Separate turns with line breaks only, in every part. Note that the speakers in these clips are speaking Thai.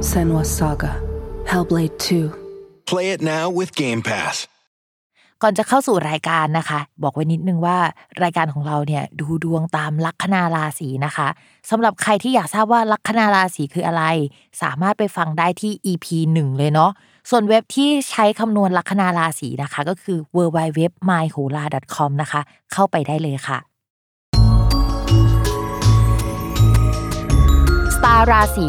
Senwa Saga, Hellblade 2.
Play it now with Game Pass.
ก่อนจะเข้าสู่รายการนะคะ บอกไว้นิดนึงว่ารายการของเราเนี่ยดูดวงตามลัคนาราศีนะคะสำหรับใครที่อยากทราบว่าลัคนาราศีคืออะไร สามารถไปฟังได้ที่ EP 1 เลยเนาะส่วนเว็บที่ใช้คำนวณลัคนาราศีนะคะ ก็คือ w w w m y h o l a c o m นะคะ เข้าไปได้เลยค่ะสตาร์ราศี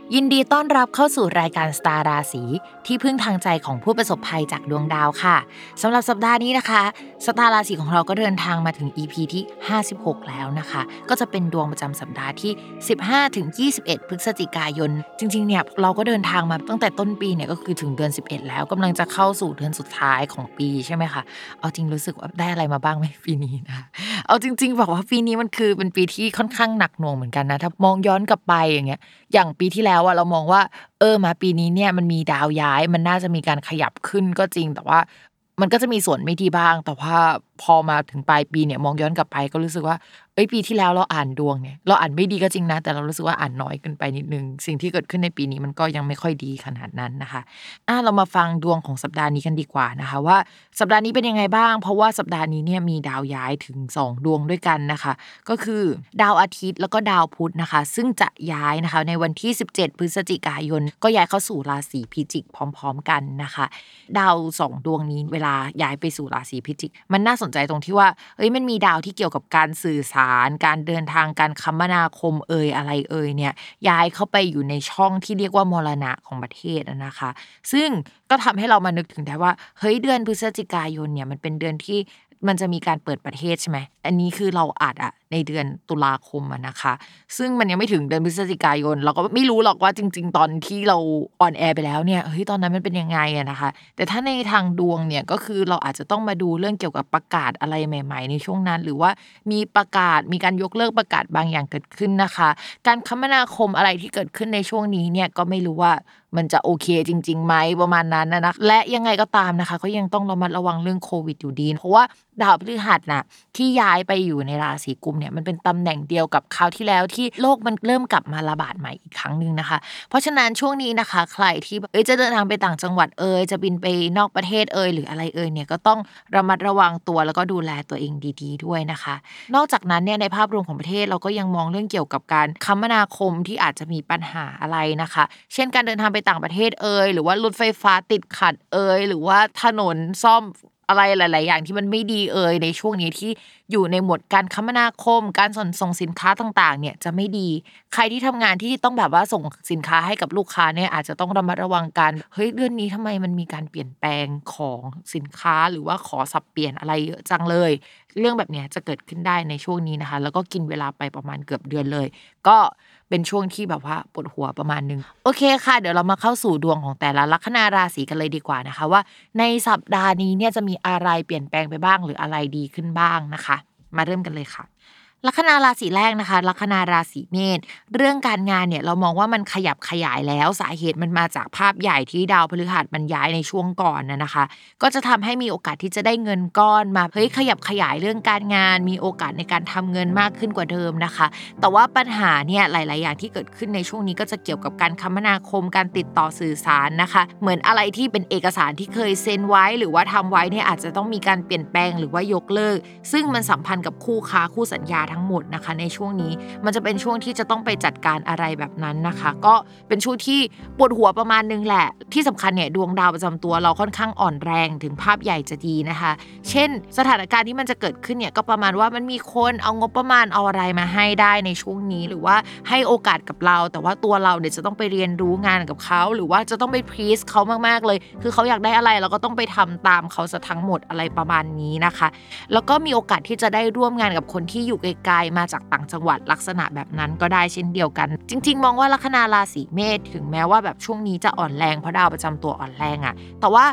ยินดีต้อนรับเข้าสู่รายการสตาร์ราศีที่พึ่งทางใจของผู้ประสบภัยจากดวงดาวค่ะสำหรับสัปดาห์นี้นะคะสตาร์ราศีของเราก็เดินทางมาถึง EP ที่ 56 แล้วนะคะ ก็จะเป็นดวงประจำสัปดาห์ที่ 15ถึง21 พฤศจิกายน จริงๆเนี่ยเราก็เดินทางมาตั้งแต่ต้นปีเนี่ยก็คือถึงเดือน 11 แล้วกำลังจะเข้าสู่เดือนสุดท้ายของปีใช่ไหมคะเอาจริงรู้สึกว่าได้อะไรมาบ้างไหมปีนี้นะคะเอาจริง ๆ บอกว่าปีนี้มันคือเป็นปีที่ค่อนข้างหนักหน่วงเหมือนกันนะถ้ามองย้อนกลับไปอย่างเงี้ย อย่างปีที่แล้วอะเรามองว่า เออมาปีนี้เนี่ยมันมีดาวย้าย มันน่าจะมีการขยับขึ้นก็จริง แต่ว่ามันก็จะมีส่วนไม่ดีบ้าง แต่ว่า พอมาถึงปลายปีเนี่ยมองย้อนกลับไปก็รู้สึกว่าเอ้ยปีที่แล้วเราอ่านดวงเนี่ยเราอ่านไม่ดีก็จริงนะ แต่เรารู้สึกว่าอ่านน้อยเกินไปนิดนึง สิ่งที่เกิดขึ้นในปีนี้มันก็ยังไม่ค่อยดีขนาดนั้นนะคะอะเรามาฟังดวงของสัปดาห์นี้กันดีกว่านะคะ ว่าสัปดาห์นี้เป็นยังไงบ้าง เพราะว่าสัปดาห์นี้เนี่ยมีดาวย้ายถึง 2 ดวงด้วยกันนะคะ ก็คือดาวอาทิตย์แล้วก็ดาวพุธนะคะ ซึ่งจะย้ายนะคะในวันที่ 17 พฤศจิกายน ก็ย้ายเข้าสู่ราศีพิจิกพร้อม ๆ กันนะคะ ดาวสองดวงนี้เวลาย้ายไปสู่ราศีพิจิก มันน่าสนใจตรงที่ว่าเอ้ยมันมีดาวที่เกี่ยวกับการสื่อสาร การเดินทางการคมนาคมเอ่ยอะไรเอ่ยเนี่ยย้ายเข้าไปอยู่ในช่องที่เรียกว่ามรณะของประเทศนะคะ ซึ่งก็ทำให้เรามานึกถึงได้ว่าเฮ้ยเดือนพฤศจิกายนเนี่ยมันเป็นเดือนที่มันจะมีการเปิดประเทศใช่ไหม อันนี้คือเราอัดอะ ในเดือนตุลาคมอะนะคะ ซึ่งมันยังไม่ถึงเดือนพฤศจิกายน เราก็ไม่รู้หรอกว่าจริง ๆ ตอนที่เราon air ไปแล้วเนี่ยเฮ้ยตอนนั้นมันเป็นยังไงอะนะคะ แต่ถ้าในทางดวงเนี่ยก็คือเราอาจจะต้องมาดูเรื่องเกี่ยวกับประกาศอะไรใหม่ ๆ ในช่วงนั้น หรือว่ามีประกาศมีการยกเลิกประกาศบางอย่างเกิดขึ้นนะคะ การคมนาคมอะไรที่เกิดขึ้นในช่วงนี้เนี่ยก็ไม่รู้ว่ามันจะโอเคจริงๆไหมประมาณนั้นนะนะและยังไงก็ตามนะคะ ก็ยังต้องระมัดระวังเรื่องโควิดอยู่ดี เพราะว่าดาวพฤหัสน่ะที่ย้ายไปอยู่ในราศีกุมภ์เนี่ยมันเป็นตำแหน่งเดียวกับคราวที่แล้วที่โลกมันเริ่มกลับมาระบาดใหม่อีกครั้งหนึ่งนะคะ เพราะฉะนั้นช่วงนี้นะคะ ใครที่เอ้ยจะเดินทางไปต่างจังหวัดเอ่ยจะบินไปนอกประเทศเอ่ยหรืออะไรเอ่ยเนี่ยก็ต้องระมัดระวังตัวแล้วก็ดูแลตัวเองดี ๆ ด้วยนะคะ นอกจากนั้นเนี่ยในภาพรวมของประเทศเราก็ยังมองเรื่องเกี่ยวกับการคมนาคมที่อาจจะมีปัญหาอะไรนะคะ เช่นการเดินทางไปต่างประเทศเอ่ยหรือว่ารถไฟฟ้าติดขัดเอ่ยหรือว่าถนนซ่อม อะไรหลาย ๆ อย่างที่มันไม่ดีเอ่ยในช่วงนี้ที่อยู่ในหมวดการคมนาคม การส่งส่งสินค้าต่าง ๆ เนี่ยจะไม่ดี ใครที่ทำงานที่ต้องแบบว่าส่งสินค้าให้กับลูกค้าเนี่ยอาจจะต้องระมัดระวังกันเฮ้ยเดือนนี้ทำไมมันมีการเปลี่ยนแปลงของสินค้าหรือว่าขอสับเปลี่ยนอะไรเยอะจังเลย เรื่องแบบนี้จะเกิดขึ้นได้ในช่วงนี้นะคะ แล้วก็กินเวลาไปประมาณเกือบเดือนเลย ก็ เป็นช่วงที่แบบว่าปวดหัวประมาณนึง โอเคค่ะ เดี๋ยวเรามาเข้าสู่ดวงของแต่ละลัคนาราศีกันเลยดีกว่านะคะ ว่า ในสัปดาห์นี้เนี่ยจะมีอะไรเปลี่ยนแปลงไปบ้างหรืออะไรดีขึ้นบ้างนะคะ มาเริ่มกันเลยค่ะ ลัคนาราศีแรกนะคะ ลัคนาราศีเมษเรื่องการงานเนี่ยเรามองว่ามันขยับขยายแล้วสาเหตุมันมาจากภาพใหญ่ที่ดาวพฤหัสมันย้ายในช่วงก่อนนะนะคะ ก็จะทำให้มีโอกาสที่จะได้เงินก้อนมาเฮ้ยขยับขยายเรื่องการงาน มีโอกาสในการทำเงินมากขึ้นกว่าเดิมนะคะ แต่ว่าปัญหาเนี่ยหลาย ๆ อย่างที่เกิดขึ้นในช่วงนี้ก็จะเกี่ยวกับการคมนาคมการติดต่อสื่อสารนะคะ เหมือนอะไรที่เป็นเอกสารที่เคยเซ็นไว้ หรือว่าทำไว้เนี่ยอาจจะต้องมีการเปลี่ยนแปลงหรือว่ายกเลิก ซึ่งมันสัมพันธ์กับคู่ค้าคู่สัญญาทั้งหมดนะคะ ในช่วงนี้มันจะเป็นช่วงที่จะต้องไปจัดการอะไรแบบนั้นนะคะ ก็เป็นช่วงที่ปวดหัวประมาณนึงแหละ ที่สำคัญเนี่ยดวงดาวประจำตัวเราค่อนข้างอ่อนแรงถึงภาพใหญ่จะดีนะคะ เช่น สถานการณ์ที่มันจะเกิดขึ้นเนี่ยก็ประมาณว่ามันมีคนเอางบประมาณเอาอะไรมาให้ได้ในช่วงนี้หรือว่าให้โอกาสกับเรา แต่ว่าตัวเราเดี๋ยวจะต้องไปเรียนรู้งานกับเขาหรือว่าจะต้องไปพรีสเขามากๆเลย คือเขาอยากได้อะไรเราก็ต้องไปทำตามเขาซะทั้งหมดอะไรประมาณนี้นะคะ แล้วก็มีโอกาสที่จะได้ร่วมงานกับคนที่อยู่ไกลมาจากต่างจังหวัดลักษณะแบบนั้นก็ได้เช่นเดียวกัน จริง ๆ มองว่าลัคนาราศีเมษถึงแม้ว่าแบบช่วงนี้จะอ่อนแรงเพราะดาวประจำตัวอ่อนแรงอะแต่ว่า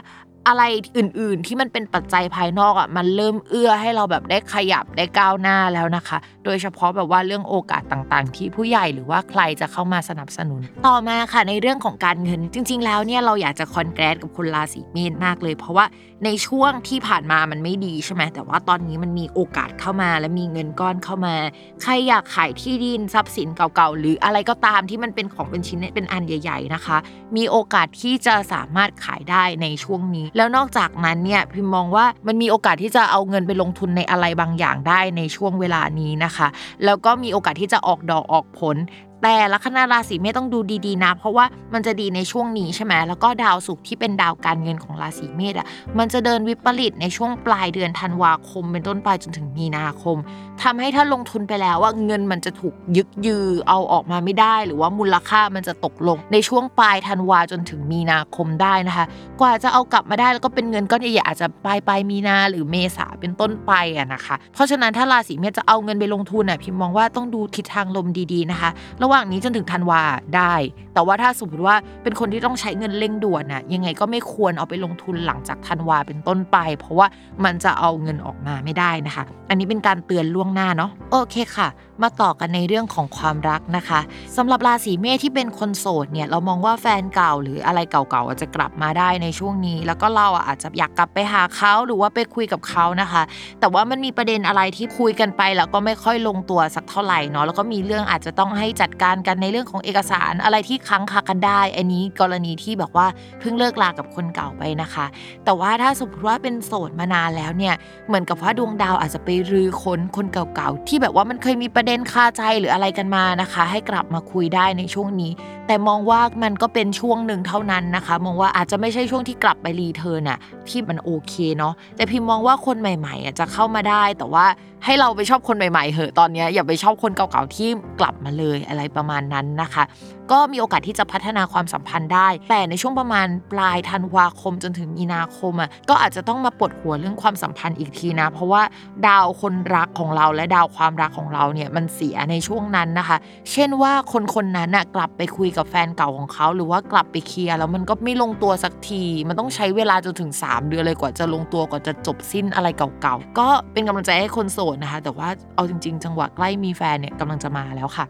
อะไรอื่น ๆ ที่มันเป็นปัจจัยภายนอกอะมันเริ่มเอื้อให้เราแบบได้ขยับได้ก้าวหน้าแล้วนะคะ โดยเฉพาะแบบว่าเรื่องโอกาสต่างๆ ที่ผู้ใหญ่หรือว่าใครจะเข้ามาสนับสนุน ต่อมาค่ะในเรื่องของการเงินจริง ๆ แล้วเนี่ยเราอยากจะคอนแกรสกับคนราศีเมษมากเลย เพราะว่าในช่วงที่ผ่านมามันไม่ดีใช่ไหมแต่ว่าตอนนี้มันมีโอกาสเข้ามาและมีเงินก้อนเข้ามา ใครอยากขายที่ดินทรัพย์สินเก่าๆหรืออะไรก็ตามที่มันเป็นของเป็นชิ้นเป็นอันใหญ่ ๆ นะคะ มีโอกาสที่จะสามารถขายได้ในช่วงนี้ แล้วนอกจากนั้นเนี่ยพิมมองว่ามันมีโอกาสที่จะเอาเงินไปลงทุนในอะไรบางอย่างได้ในช่วงเวลานี้นะคะแล้วก็มีโอกาสที่จะออกดอกออกผล แต่ลัคนาราศีเมษต้องดูดีๆนะ เพราะว่ามันจะดีในช่วงนี้ใช่ไหมแล้วก็ดาวศุกร์ที่เป็นดาวการเงินของราศีเมษอะมันจะเดินวิปริตในช่วงปลายเดือนธันวาคม เป็นต้นไปจนถึงมีนาคมทำให้ถ้าลงทุนไปแล้วว่าเงินมันจะถูกยึกยือเอาออกมาไม่ได้ หรือว่ามูลค่ามันจะตกลงในช่วงปลายธันวาจนถึงมีนาคมได้นะคะ กว่าจะเอากลับมาได้แล้วก็เป็นเงินก้อนใหญ่ๆอาจจะปลายปลายมีนาหรือเมษาเป็นต้นไปอะนะคะ เพราะฉะนั้นถ้าราศีเมษจะเอาเงินไปลงทุนน่ะพิมมองว่าต้องดูทิศทางลมดีๆนะคะระหว่างนี้จนถึงธันวาได้ แต่ว่าถ้าสมมติว่าเป็นคนที่ต้องใช้เงินเร่งด่วนน่ะยังไงก็ไม่ควรเอาไปลงทุนหลังจากธันวาเป็นต้นไป เพราะว่ามันจะเอาเงินออกมาไม่ได้นะคะ อันนี้เป็นการเตือนล่วงหน้าเนาะโอเคค่ะ มาต่อกันในเรื่องของความรักนะคะสำหรับราศีเมษที่เป็นคนโสดเนี่ยเรามองว่าแฟนเก่าหรืออะไรเก่าๆอาจจะกลับมาได้ในช่วงนี้ แล้วก็เราอะอาจจะอยากกลับไปหาเขาหรือว่าไปคุยกับเขานะคะ แต่ว่ามันมีประเด็นอะไรที่คุยกันไปแล้วก็ไม่ค่อยลงตัวสักเท่าไหร่เนาะแล้วก็มีเรื่องอาจจะต้องให้จัดการกันในเรื่องของเอกสารอะไรที่ค้างคากันได้ อันนี้กรณีที่แบบว่าเพิ่งเลิกลากับคนเก่าไปนะคะ แต่ว่าถ้าสมมติว่าเป็นโสดมานานแล้วเนี่ยเหมือนกับว่าดวงดาวอาจจะไปรื้อค้นคนเก่าๆที่แบบว่ามันเคยมีประเด็นคาใจหรืออะไรกันมานะคะ ให้กลับมาคุยได้ในช่วงนี้ แต่มองว่ามันก็เป็นช่วงหนึ่งเท่านั้นนะคะ มองว่าอาจจะไม่ใช่ช่วงที่กลับไปรีเทิร์นอะที่มันโอเคเนาะแต่พิมมองว่าคนใหม่ๆอะจะเข้ามาได้ แต่ว่าให้เราไปชอบคนใหม่ๆเหอะตอนนี้อย่าไปชอบคนเก่าๆที่กลับมาเลยอะไรประมาณนั้นนะคะ ก็มีโอกาสที่จะพัฒนาความสัมพันธ์ได้ แต่ในช่วงประมาณปลายธันวาคมจนถึงมีนาคมอะก็อาจจะต้องมาปวดหัวเรื่องความสัมพันธ์อีกทีนะ เพราะว่าดาวคนรักของเราและดาวความรักของเราเนี่ยมันเสียในช่วงนั้นนะคะ เช่นว่าคนคนนั้นน่ะกลับไปคุยกับแฟนเก่าของเขา หรือว่ากลับไปเคลียร์แล้วมันก็ไม่ลงตัวสักที มันต้องใช้เวลาจนถึง 3 เดือนเลยกว่าจะลงตัวกว่าจะจบสิ้นอะไรเก่าๆ ก็เป็นกำลังใจให้คนโสดนะคะ แต่ว่าเอาจริง ๆ จังหวะใกล้มีแฟนเนี่ยกำลังจะมาแล้วค่ะ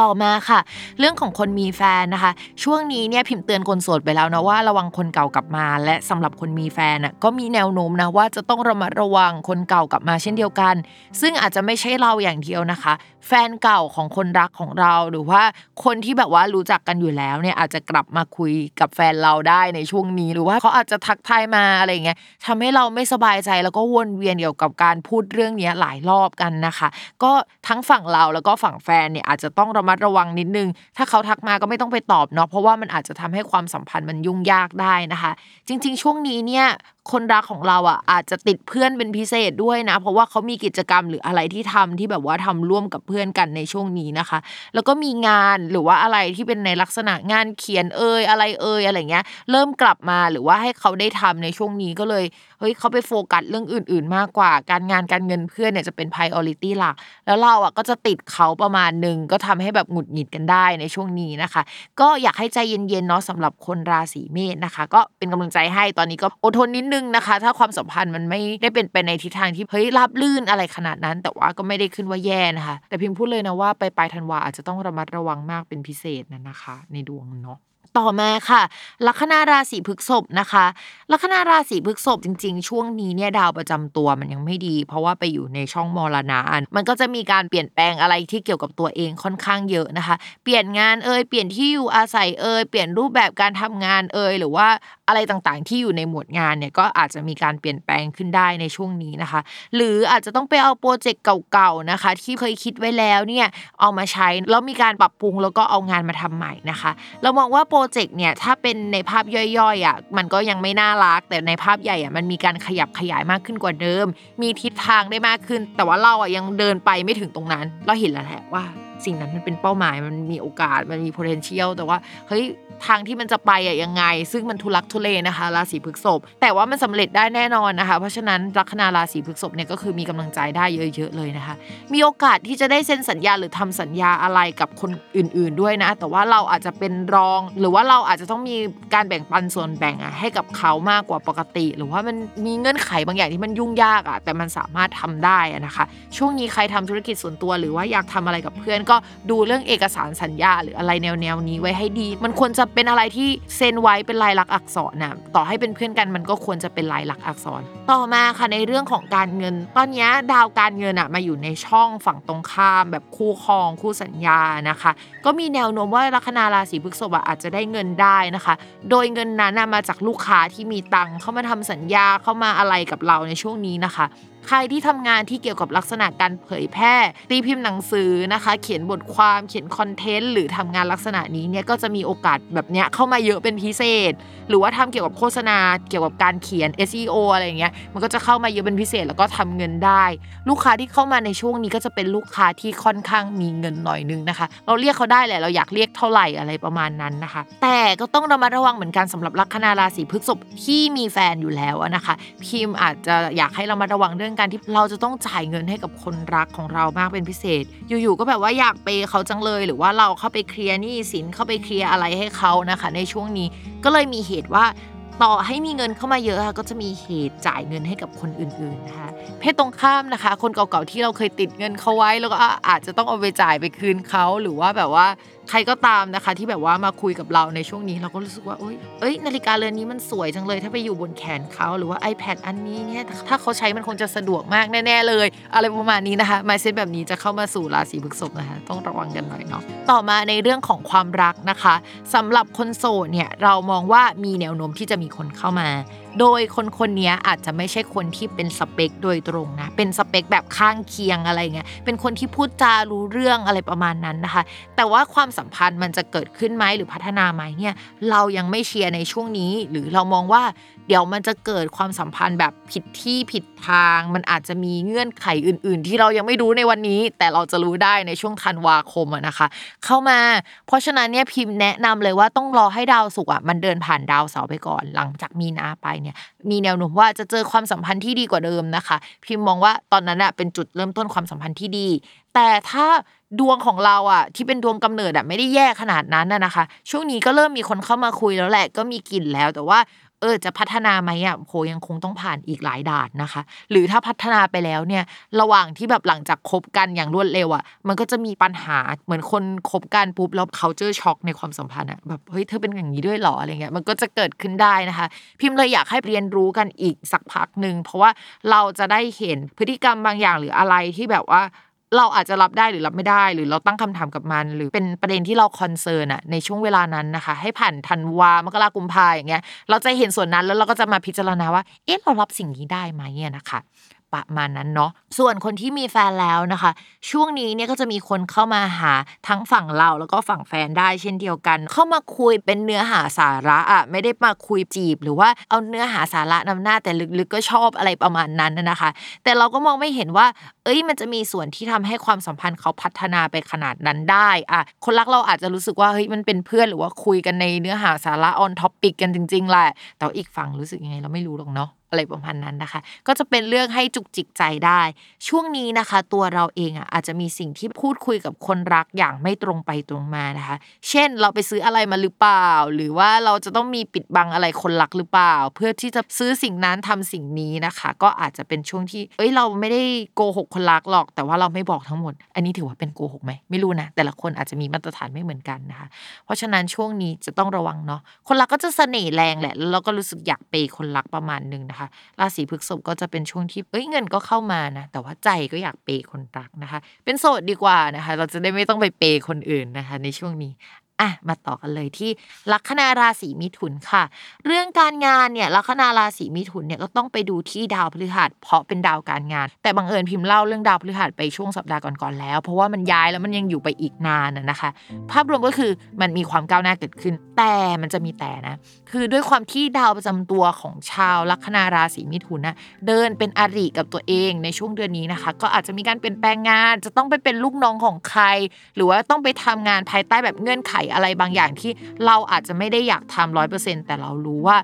ต่อมาค่ะ เรื่องของคนมีแฟนนะคะ ช่วงนี้เนี่ยพิมพ์เตือนคนโสดไปแล้วนะว่าระวังคนเก่ากลับมา และสำหรับคนมีแฟนน่ะก็มีแนวโน้มนะว่าจะต้องระมัดระวังคนเก่ากลับมาเช่นเดียวกัน ซึ่งอาจจะไม่ใช่เราอย่างเดียวนะคะ แฟนเก่าของคนรักของเราหรือว่าคนที่แบบว่ารู้จักกันอยู่แล้วเนี่ยอาจจะกลับมาคุยกับแฟนเราได้ในช่วงนี้หรือว่าเขาอาจจะทักทายมาอะไรเงี้ยทำให้เราไม่สบายใจแล้วก็วนเวียนเกี่ยวกับการพูดเรื่องนี้หลายรอบกันนะคะ ก็ทั้งฝั่งเราแล้วก็ฝั่งแฟนเนี่ยอาจจะต้องระมัดระวังนิดนึง ถ้าเขาทักมาก็ไม่ต้องไปตอบเนาะเพราะว่ามันอาจจะทำให้ความสัมพันธ์มันยุ่งยากได้นะคะ จริง ๆ ช่วงนี้เนี่ยคนรักของเราอะอาจจะติดเพื่อนเป็นพิเศษด้วยนะ เพราะว่าเขามีกิจกรรมหรืออะไรที่ทำที่แบบว่าทำร่วมกับเพื่อนกันในช่วงนี้นะคะ แล้วก็มีงานหรือว่าอะไรที่เป็นในลักษณะงานเขียนเอ่ยอะไรเอ่ยอะไรเงี้ย เริ่มกลับมาหรือว่าให้เขาได้ทำในช่วงนี้ก็เลยเฮ้ยเขาไปโฟกัสเรื่องอื่น ๆ มากกว่า การงานการเงินเพื่อนเนี่ยจะเป็น priority หลัก แล้วเราอะก็จะติดเขาประมาณหนึ่งก็ทำให้แบบหงุดหงิดกันได้ในช่วงนี้นะคะ ก็อยากให้ใจเย็นๆเนาะสำหรับคนราศีเมษนะคะ ก็เป็นกำลังใจให้ตอนนี้ก็อดทนนิดนึงนะคะ ถ้าความสัมพันธ์มันไม่ได้เป็นไปในทิศทางที่เฮ้ยราบลื่นอะไรขนาดนั้น แต่ว่าก็ไม่ได้ขึ้นว่าแย่นะคะ แต่พิมพ์พูดเลยนะว่าไปปลายธันวาอาจจะต้องระมัดระวังมากเป็นพิเศษนะนะคะ ในดวงเนาะ ต่อมาค่ะ ลัคนาราศีพฤษภนะคะ ลัคนาราศีพฤษภจริง ๆ ช่วงนี้เนี่ยดาวประจำตัวมันยังไม่ดี เพราะว่าไปอยู่ในช่องมรณะมันก็จะมีการเปลี่ยนแปลงอะไรที่เกี่ยวกับตัวเองค่อนข้างเยอะนะคะ เปลี่ยนงานเอ่ยเปลี่ยนที่อยู่อาศัยเอ่ยเปลี่ยนรูปแบบการทำงานเอ่ยหรือว่าอะไรต่างๆ ที่อยู่ในหมวดงานเนี่ยก็อาจจะมีการเปลี่ยนแปลงขึ้นได้ในช่วงนี้นะคะ หรืออาจจะต้องไปเอาโปรเจกต์เก่าๆนะคะ ที่เคยคิดไว้แล้วเนี่ยเอามาใช้แล้วมีการปรับปรุงแล้วก็เอางานมาทำใหม่นะคะ เรามองว่าโปรเจกต์เนี่ยถ้าเป็นในภาพย่อยๆอะมันก็ยังไม่น่ารัก แต่ในภาพใหญ่อะมันมีการขยับขยายมากขึ้นกว่าเดิม มีทิศทางได้มากขึ้น แต่ว่าเราอะยังเดินไปไม่ถึงตรงนั้น เราเห็นแล้วแหละว่าสิ่งนั้นมันเป็นเป้าหมายมันมีโอกาสมันมี potential แต่ว่าเฮ้ย ทางที่มันจะไปอะยังไง ซึ่งมันทุลักทุเลนะคะราศีพฤษภแต่ว่ามันสำเร็จได้แน่นอนนะคะ เพราะฉะนั้นลัคนาราศีพฤษภเนี่ยก็คือมีกำลังใจได้เยอะ ๆ เลยนะคะ มีโอกาสที่จะได้เซ็นสัญญาหรือทำสัญญาอะไรกับคนอื่น ๆด้วยนะ แต่ว่าเราอาจจะเป็นรอง หรือว่าเราอาจจะต้องมีการแบ่งปันส่วนแบ่งอะให้กับเขามากกว่าปกติ หรือว่ามันมีเงื่อนไขบางอย่างที่มันยุ่งยากอะแต่มันสามารถทำได้นะคะ ช่วงนี้ใครทำธุรกิจส่วนตัวหรือว่าอยากทำอะไรกับเพื่อนก็ดูเรื่องเอกสารสัญญา หรืออะไรแนวๆนี้ไว้ให้ดี มันควรจะเป็นอะไรที่เซ็นไว้เป็นลายลักษณ์อักษรนะต่อให้เป็นเพื่อนกันมันก็ควรจะเป็นลายลักษณ์อักษร ต่อมาค่ะในเรื่องของการเงิน ตอนนี้ดาวการเงินอะมาอยู่ในช่องฝั่งตรงข้าม แบบคู่ครอง คู่สัญญานะคะ ก็มีแนวโน้มว่าลัคนาราศีพฤษภอาจจะได้เงินได้นะคะ โดยเงินนั้นมาจากลูกค้าที่มีตังเข้ามาทำสัญญาเข้ามาอะไรกับเราในช่วงนี้นะคะ ใครที่ทำงานที่เกี่ยวกับลักษณะการเผยแพร่ ตีพิมพ์หนังสือนะคะ เขียนบทความเขียนคอนเทนต์หรือทำงานลักษณะนี้เนี่ยก็จะมีโอกาสแบบเนี้ยเข้ามาเยอะเป็นพิเศษ หรือว่าทำเกี่ยวกับโฆษณาเกี่ยวกับการเขียน SEO อะไรเงี้ยมันก็จะเข้ามาเยอะเป็นพิเศษแล้วก็ทำเงินได้ ลูกค้าที่เข้ามาในช่วงนี้ก็จะเป็นลูกค้าที่ค่อนข้างมีเงินหน่อยนึงนะคะ เราเรียกเขาได้แหละเราอยากเรียกเท่าไหร่อะไรประมาณนั้นนะคะ แต่ก็ต้องระมัดระวังเหมือนกันสำหรับลัคนาราศีพฤษภที่มีแฟนอยู่แล้วนะคะ พิมพ์อาจจะอยากให้เรามาระวังเรื่องการที่เราจะต้องจ่ายเงินให้กับคนรักของเรามากเป็นพิเศษ อยู่ๆก็แบบว่าอยากเปเขาจังเลย หรือว่าเราเข้าไปเคลียร์หนี้สินเข้าไปเคลียร์อะไรให้เขานะคะ ในช่วงนี้ก็เลยมีเหตุว่าต่อให้มีเงินเข้ามาเยอะค่ะก็จะมีเหตุจ่ายเงินให้กับคนอื่นๆนะคะเพศตรงข้ามนะคะ คนเก่าๆที่เราเคยติดเงินเขาไว้แล้วก็อาจจะต้องเอาไปจ่ายไปคืนเขาหรือว่าแบบว่า ใครก็ตามนะคะ ที่แบบว่ามาคุยกับเราในช่วงนี้ เราก็รู้สึกว่าเอ้ยเอ้ยนาฬิกาเรือนนี้มันสวยจังเลย ถ้าไปอยู่บนแขนเขาหรือว่า iPad อันนี้เนี่ยถ้าเขาใช้มันคงจะสะดวกมากแน่ๆเลย อะไรประมาณนี้นะคะมาเซตแบบนี้จะเข้ามาสู่ราศีพฤษภนะคะ ต้องระวังกันหน่อยเนาะต่อมาในเรื่องของความรักนะคะสำหรับคนโสดเนี่ยเรามองว่ามีแนวโน้มที่จะมีคนเข้ามาโดยคนคนนี้อาจจะไม่ใช่คนที่เป็นสเปคโดยตรงนะ เป็นสเปคแบบข้างเคียงอะไรเงี้ย เป็นคนที่พูดจารู้เรื่องอะไรประมาณนั้นนะคะ แต่ว่าความสัมพันธ์มันจะเกิดขึ้นไหมหรือพัฒนาไหมเนี่ย เรายังไม่เชียร์ในช่วงนี้ หรือเรามองว่าเดี๋ยวมันจะเกิดความสัมพันธ์แบบผิดที่ผิดทาง มันอาจจะมีเงื่อนไขอื่น ๆ ที่เรายังไม่รู้ในวันนี้ แต่เราจะรู้ได้ในช่วงธันวาคมอะนะคะ เข้ามา เพราะฉะนั้นเนี่ยพิมพ์แนะนำเลยว่าต้องรอให้ดาวศุกร์อะมันเดินผ่านดาวเสาร์ไปก่อน หลังจากมีนาไปเนี่ยมีแนวโน้มว่าจะเจอความสัมพันธ์ที่ดีกว่าเดิมนะคะ พิมพ์มองว่าตอนนั้นอะเป็นจุดเริ่มต้นความสัมพันธ์ที่ดี แต่ถ้าดวงของเราอะที่เป็นดวงกำเนิดอะไม่ได้แย่ขนาดนั้นนะคะ ช่วงนี้ก็เริ่มมีคนเข้ามาคุยแล้วแหละก็มีกลิ่นแล้ว แต่ว่า เออจะพัฒนาไหมอะโหยังคงต้องผ่านอีกหลายด่านนะคะ หรือถ้าพัฒนาไปแล้วเนี่ย ระหว่างที่แบบหลังจากคบกันอย่างรวดเร็วอะ มันก็จะมีปัญหาเหมือนคนคบกันปุ๊บแล้วเขาเจอช็อกในความสัมพันธ์อะแบบเฮ้ยเธอเป็นอย่างนี้ด้วยหรออะไรเงี้ยมันก็จะเกิดขึ้นได้นะคะ พิมพ์เลยอยากให้เรียนรู้กันอีกสักพักหนึ่งเพราะว่าเราจะได้เห็นพฤติกรรมบางอย่างหรืออะไรที่แบบว่า เราอาจจะรับได้หรือรับไม่ได้ หรือเราตั้งคำถามกับมัน หรือเป็นประเด็นที่เราคอนเซิร์นอะในช่วงเวลานั้นนะคะ ให้ผ่านธันวามกรากุมภาอย่างเงี้ยเราจะเห็นส่วนนั้นแล้วเราก็จะมาพิจารณาว่า เอ๊ะเรารับสิ่งนี้ได้ไหมเนี่ยนะคะ ประมาณนั้นเนาะส่วนคนที่มีแฟนแล้วนะคะ ช่วงนี้เนี่ยก็จะมีคนเข้ามาหาทั้งฝั่งเราแล้วก็ฝั่งแฟนได้เช่นเดียวกัน เข้ามาคุยเป็นเนื้อหาสาระอะไม่ได้มาคุยจีบ หรือว่าเอาเนื้อหาสาระนำหน้าแต่ลึกๆก็ชอบอะไรประมาณนั้นนะคะ แต่เราก็มองไม่เห็นว่า เอ้ยมันจะมีส่วนที่ทำให้ความสัมพันธ์เขาพัฒนาไปขนาดนั้นได้อะคนรักเราอาจจะรู้สึกว่าเฮ้ยมันเป็นเพื่อนหรือว่าคุยกันในเนื้อหาสาระ on topic กันจริงๆแหละแต่อีกฝั่งรู้สึกยังไงเราไม่รู้หรอกเนาะ อะไรประมาณนั้นนะคะ ก็จะเป็นเรื่องให้จุกจิกใจได้ ช่วงนี้นะคะ ตัวเราเองอะอาจจะมีสิ่งที่พูดคุยกับคนรักอย่างไม่ตรงไปตรงมานะคะ เช่นเราไปซื้ออะไรมาหรือเปล่า หรือว่าเราจะต้องมีปิดบังอะไรคนรักหรือเปล่า เพื่อที่จะซื้อสิ่งนั้นทำสิ่งนี้นะคะ ก็อาจจะเป็นช่วงที่ เอ้ยเราไม่ได้โกหกคนรักหรอก แต่ว่าเราไม่บอกทั้งหมด อันนี้ถือว่าเป็นโกหกไหมไม่รู้นะแต่ละคนอาจจะมีมาตรฐานไม่เหมือนกันนะคะ เพราะฉะนั้นช่วงนี้จะต้องระวังเนาะคนรักก็จะเสน่ห์แรงแหละแล้วเราก็รู้สึกอยากเปย์คนรักประมาณหนึงนะคะนะคะ ราศีพฤษภก็จะเป็นช่วงที่เอ้ยเงินก็เข้ามานะ แต่ว่าใจก็อยากเปย์คนรักนะคะ เป็นโสดดีกว่านะคะ เราจะได้ไม่ต้องไปเปย์คนอื่นนะคะ ในช่วงนี้ อะมาต่อกันเลยที่ลัคนาราศีมิถุนค่ะ เรื่องการงานเนี่ยลัคนาราศีมิถุนเนี่ยก็ต้องไปดูที่ดาวพฤหัสเพราะเป็นดาวการงาน แต่บังเอิญพิมพ์เล่าเรื่องดาวพฤหัสไปช่วงสัปดาห์ก่อนๆแล้ว เพราะว่ามันย้ายแล้วมันยังอยู่ไปอีกนานนะคะ ภาพรวมก็คือมันมีความก้าวหน้าเกิดขึ้น แต่มันจะมีแต่นะ คือด้วยความที่ดาวประจำตัวของชาวลัคนาราศีมิถุนนะเดินเป็นอริกับตัวเองในช่วงเดือนนี้นะคะ ก็อาจจะมีการเปลี่ยนแปลงงาน จะต้องไปเป็นลูกน้องของใคร หรือว่าต้องไปทำงานภายใต้แบบเงื่อนไขอะไรบางอย่างที่เราอาจจะไม่ได้อยากทำร้อยเปอร์เซ็นแต่เรารู้ว่า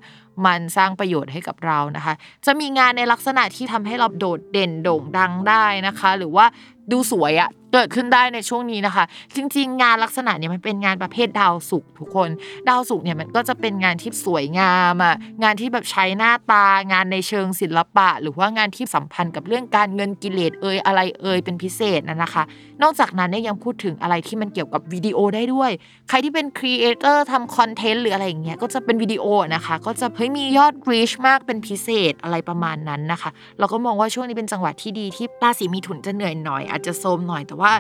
มันสร้างประโยชน์ให้กับเรานะคะ จะมีงานในลักษณะที่ทำให้เราโดดเด่นโด่งดังได้นะคะ หรือว่าดูสวยอะเกิดขึ้นได้ในช่วงนี้นะคะ จริง ๆ งานลักษณะเนี่ยมันเป็นงานประเภทดาวศุกร์ทุกคน ดาวศุกร์เนี่ยมันก็จะเป็นงานที่สวยงามอะงานที่แบบใช้หน้าตางานในเชิงศิลปะ หรือว่างานที่สัมพันธ์กับเรื่องการเงินกิเลสเอ่ยอะไรเอ่ยเป็นพิเศษนะนะคะ นอกจากนั้นเนี่ยยังพูดถึงอะไรที่มันเกี่ยวกับวิดีโอได้ด้วย ใครที่เป็น creator ทำ content หรืออะไรอย่างเงี้ยก็จะเป็นวิดีโอนะคะ ก็จะเฮ้ยมียอด reach มากเป็นพิเศษอะไรประมาณนั้นนะคะ เราก็มองว่าช่วงนี้เป็นจังหวะที่ดีที่ราศีมีถุนจะเหนื่อยหน่อยอาจจะโทมหน่อยแต่ว่า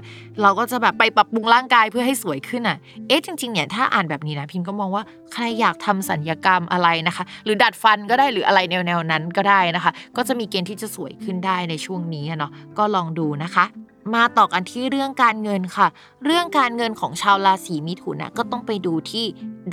เราก็จะแบบไปปรับปรุงร่างกายเพื่อให้สวยขึ้นอะ เอ๊ะจริงๆเนี่ยถ้าอ่านแบบนี้นะพิมก็มองว่าใครอยากทำสัญญกรรมอะไรนะคะ หรือดัดฟันก็ได้หรืออะไรแนวๆนั้นก็ได้นะคะ ก็จะมีเกณฑ์ที่จะสวยขึ้นได้ในช่วงนี้เนาะก็ลองดูนะคะมาต่อกันที่เรื่องการเงินค่ะ เรื่องการเงินของชาวราศีมิถุนนะก็ต้องไปดูที่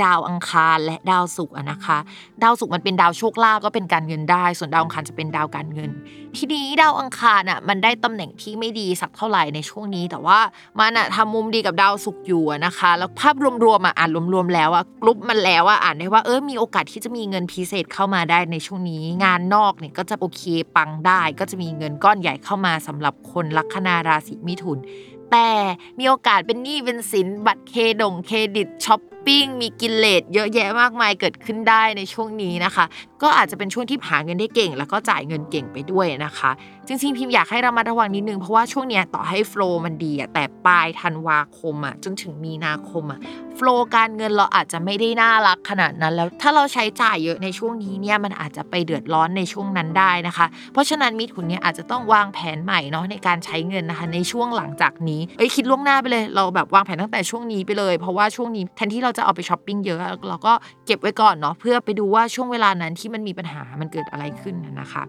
ดาวอังคารและดาวศุกร์อะนะคะ ดาวศุกร์มันเป็นดาวโชคลาภก็เป็นการเงินได้ ส่วนดาวอังคารจะเป็นดาวการเงิน ทีนี้ดาวอังคารอะมันได้ตำแหน่งที่ไม่ดีสักเท่าไหร่ในช่วงนี้ แต่ว่ามันอะทำมุมดีกับดาวศุกร์อยู่อะนะคะ แล้วภาพรวมๆอะอ่านรวมๆแล้วอะกรุ๊ปมันแล้วอะอ่านได้ว่าเออมีโอกาสที่จะมีเงินพิเศษเข้ามาได้ในช่วงนี้ งานนอกเนี่ยก็จะโอเคปังได้ ก็จะมีเงินก้อนใหญ่เข้ามาสำหรับคนลัคนาราศีมิถุนแต่มีโอกาสเป็นหนี้เป็นสินบัตรเครดงเครดิตช้อป ปิ้ง มีกิเลสเยอะแยะมากมายเกิดขึ้นได้ในช่วงนี้นะคะ ก็อาจจะเป็นช่วงที่หาเงินได้เก่ง แล้วก็จ่ายเงินเก่งไปด้วยนะคะ จริงๆพิมอยากให้เรามาระวังนิดนึงเพราะว่าช่วงนี้ต่อให้ flow มันดีอะแต่ปลายธันวาคมอะจนถึงมีนาคมอะ flow การเงินเราอาจจะไม่ได้น่ารักขนาดนั้นแล้วถ้าเราใช้จ่ายเยอะในช่วงนี้เนี่ยมันอาจจะไปเดือดร้อนในช่วงนั้นได้นะคะ เพราะฉะนั้นมิถุนเนี่ยอาจจะต้องวางแผนใหม่เนาะในการใช้เงินนะคะในช่วงหลังจากนี้เอ้ยคิดล่วงหน้าไปเลย เราแบบวางแผนตั้งแต่ช่วงนี้ไปเลย เพราะว่าช่วงนี้แทนที่เราจะเอาไปช้อปปิ้งเยอะ เราก็เก็บไว้ก่อนเนาะเพื่อไปดูว่าช่วงเวลานั้นที่มันมีปัญหามันเกิดอะไรขึ้นนะคะ